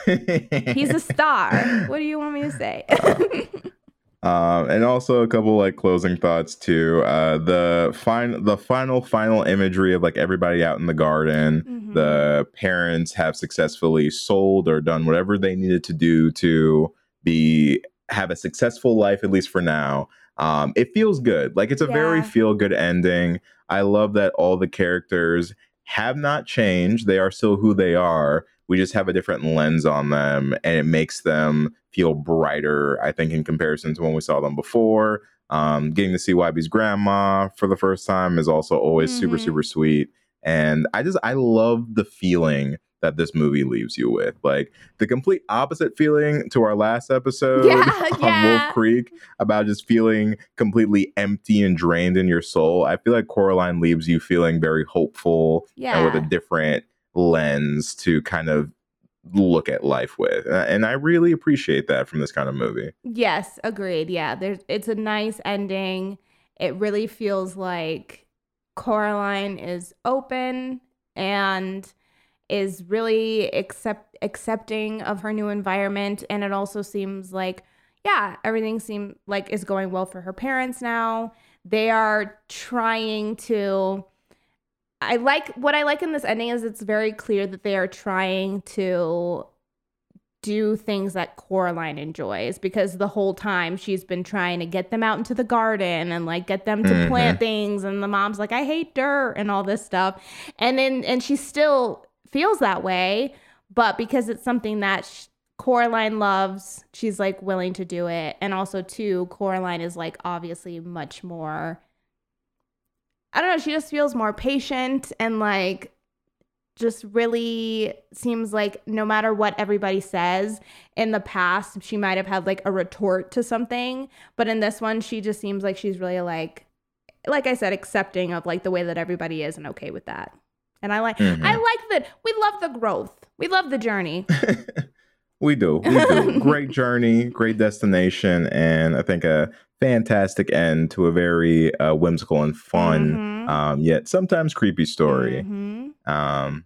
He's a star. What do you want me to say? Um, and also a couple like closing thoughts too. Uh, the fine, the final, final imagery of like everybody out in the garden. Mhm. The parents have successfully sold or done whatever they needed to do to be have a successful life, at least for now. Um, it feels good. Like it's a very feel good ending. I love that all the characters have not changed. They are still who they are. We just have a different lens on them, and it makes them feel brighter. I think in comparison to when we saw them before. Um, getting to see Wybie's grandma for the first time is also always super Mhm. super sweet. And I just I love the feeling that this movie leaves you with. Like the complete opposite feeling to our last episode Yeah, on yeah. Wolf Creek about just feeling completely empty and drained in your soul. I feel like Coraline leaves you feeling very hopeful and with a different lens to kind of look at life with. And I- And I really appreciate that from this kind of movie. Yes, agreed. Yeah, there's it's a nice ending. It really feels like Coraline is open and is really accept accepting of her new environment and it also seems like yeah, everything seems like is going well for her parents now. They are trying to I like what I like in this ending is it's very clear that they are trying to do things that Coraline enjoys because the whole time she's been trying to get them out into the garden and like get them to Mhm. plant things and the mom's like I hate dirt and all this stuff. And then and she still feels that way, but because it's something that sh- Coraline loves, she's like willing to do it. And also too, Coraline is like obviously much more I don't know, she just feels more patient and like just really seems like no matter what everybody says in the past, she might have had like a retort to something. But in this one, she just seems like she's really like, like I said, accepting of like the way that everybody is and okay with that. And I like, Mhm. I like that. We love the growth. We love the journey. we do. We do. great journey, great destination, and I think a fantastic end to a very uh, whimsical and fun, Mhm. um, yet sometimes creepy story. Mhm. Um,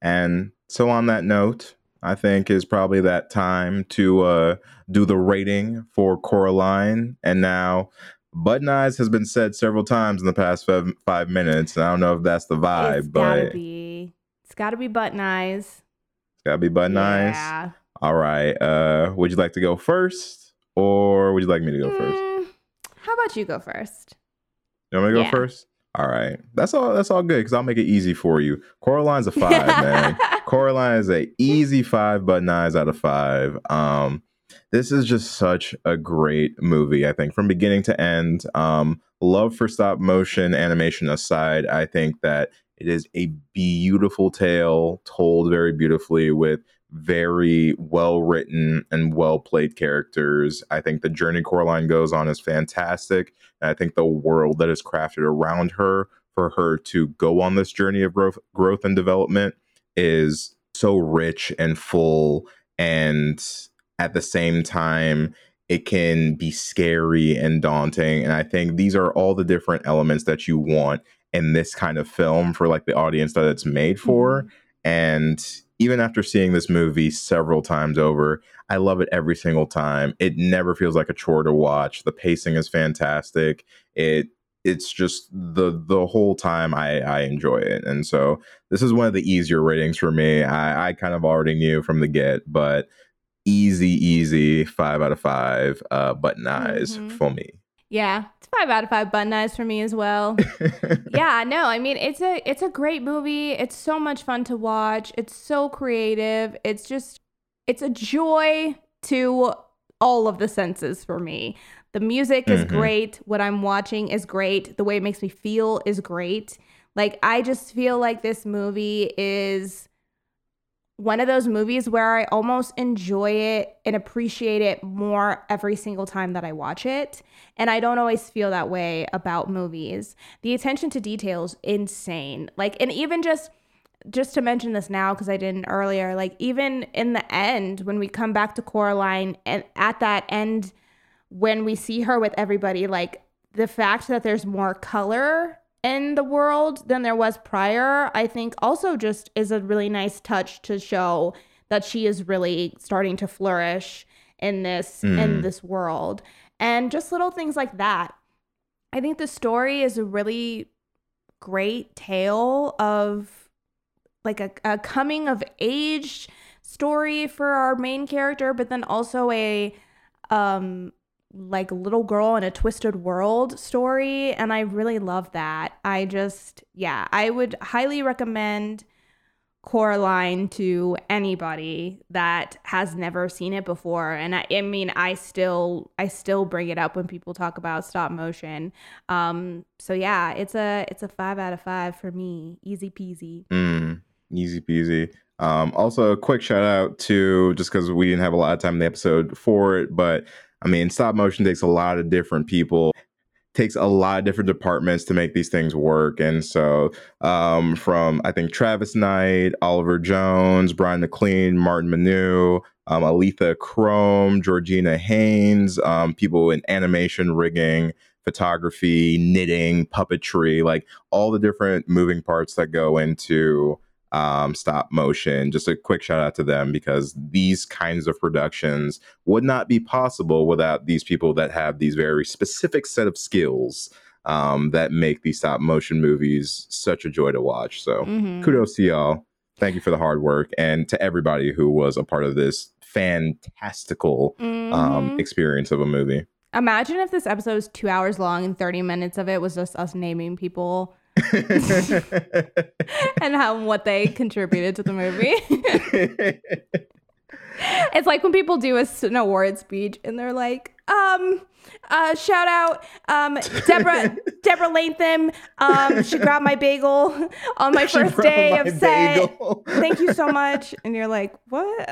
and so, on that note, I think is probably that time to uh, do the rating for Coraline. And now, Button Eyes has been said several times in the past five, five minutes. And I don't know if that's the vibe, it's but gotta be. It's gotta be button eyes. It's gotta be Button Eyes. Yeah. All right. Uh, would you like to go first, or would you like me to go first? Mm, how about you go first? You want me to go Yeah. first? All right. That's all. That's all good because I'll make it easy for you. Coraline's a five, man. Coraline is a easy five button eyes out of five. Um, this is just such a great movie. I think from beginning to end. Um, love for stop motion animation aside, I think that it is a beautiful tale told very beautifully with very well written and well played characters. I think the journey Coraline goes on is fantastic. And I think the world that is crafted around her for her to go on this journey of growth, growth and development is so rich and full and at the same time it can be scary and daunting and i think these are all the different elements that you want in this kind of film for like the audience that it's made for mm-hmm. and even after seeing this movie several times over i love it every single time. It never feels like a chore to watch. The pacing is fantastic. It it's just the the whole time I I enjoy it, and so this is one of the easier ratings for me. I I kind of already knew from the get, but easy, easy five out of five. Uh, button eyes Mhm. for me. Yeah, it's five out of five button eyes for me as well. yeah, no, I mean it's a it's a great movie. It's so much fun to watch. It's so creative. It's just it's a joy to all of the senses for me. The music is Mhm. great. What I'm watching is great. The way it makes me feel is great. Like I just feel like this movie is one of those movies where I almost enjoy it and appreciate it more every single time that I watch it. And I don't always feel that way about movies. The attention to detail is insane. Like, and even just just to mention this now because I didn't earlier, like even in the end when we come back to Coraline and at that end when we see her with everybody, like the fact that there's more color in the world than there was prior, I think also just is a really nice touch to show that she is really starting to flourish in this in Mm. this world. And just little things like that. I think the story is a really great tale of like a, a coming of age story for our main character, but then also a um like little girl in a twisted world story. And I really love that. I just yeah, I would highly recommend Coraline to anybody that has never seen it before. And I, I mean, I still, I still bring it up when people talk about stop motion. Um, so yeah, it's a, it's a five out of five for me. Easy peasy. Mm, easy peasy. Um, also, a quick shout out to just because we didn't have a lot of time in the episode for it, but I mean, stop motion takes a lot of different people, takes a lot of different departments to make these things work. And so, um, from I think Travis Knight, Oliver Jones, Brian McLean, Martin Meunier, um, Althea Crome, Georgina Hayns, um, people in animation, rigging, photography, knitting, puppetry, like all the different moving parts that go into um, stop motion. Just a quick shout out to them because these kinds of productions would not be possible without these people that have these very specific set of skills um, that make these stop motion movies such a joy to watch. So Mhm. kudos to y'all. Thank you for the hard work and to everybody who was a part of this fantastical um, Mhm. experience of a movie. Imagine if this episode was two hours long and 30 minutes of it was just us naming people and how what they contributed to the movie. it's like when people do a, an award speech and they're like, um, uh, shout out, um, Deborah, Deborah Latham, um, she grabbed my bagel on my She first day of set. bagel. Thank you so much. And you're like, what?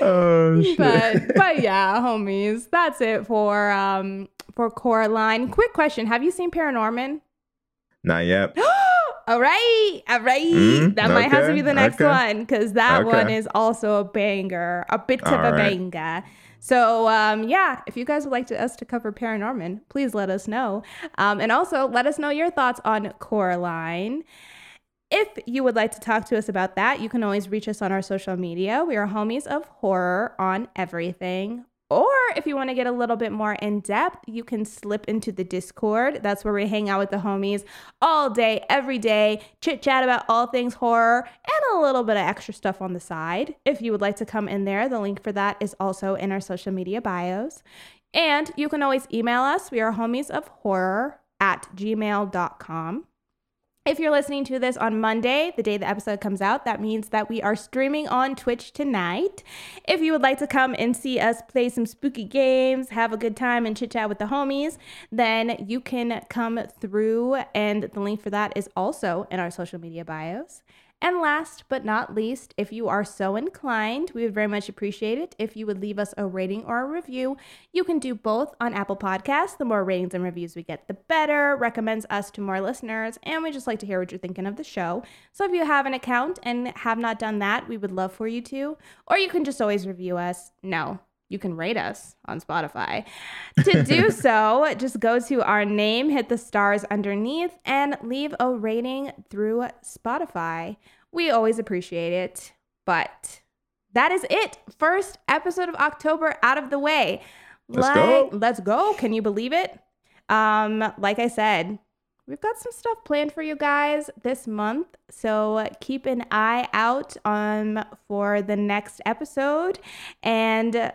oh shit. but but yeah, homies, that's it for um for Coraline. Quick question: Have you seen Paranorman? Not yet. all right, all right. Mm, that might have to be the next okay. one because that one is also a banger, a bit of All a right. banger. So um, yeah, if you guys would like to, us to cover Paranorman, please let us know, um, and also let us know your thoughts on Coraline. If you would like to talk to us about that, you can always reach us on our social media. We are homies of horror on everything. Or if you want to get a little bit more in depth, you can slip into the Discord. That's where we hang out with the homies all day, every day, chit chat about all things horror and a little bit of extra stuff on the side. If you would like to come in there, the link for that is also in our social media bios. And you can always email us. We are homies of horror at gmail.com. If you're listening to this on Monday, the day the episode comes out, that means that we are streaming on Twitch tonight. If you would like to come and see us play some spooky games, have a good time, and chit chat with the homies, then you can come through. And the link for that is also in our social media bios. And last but not least, if you are so inclined, we would very much appreciate it if you would leave us a rating or a review. You can do both on Apple Podcasts. The more ratings and reviews we get, the better. Recommends us to more listeners, and we just like to hear what you're thinking of the show. So if you have an account and have not done that, we would love for you to. Or you can just always review us. No, you can rate us on Spotify. To do so, just go to our name, hit the stars underneath, and leave a rating through Spotify. We always appreciate it. But that is it. First episode of October out of the way. Let's like, go. Let's go. Can you believe it? Um, like I said, we've got some stuff planned for you guys this month. So keep an eye out on for the next episode. And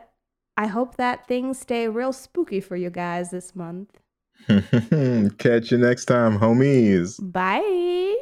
I hope that things stay real spooky for you guys this month. Catch you next time, homies. Bye.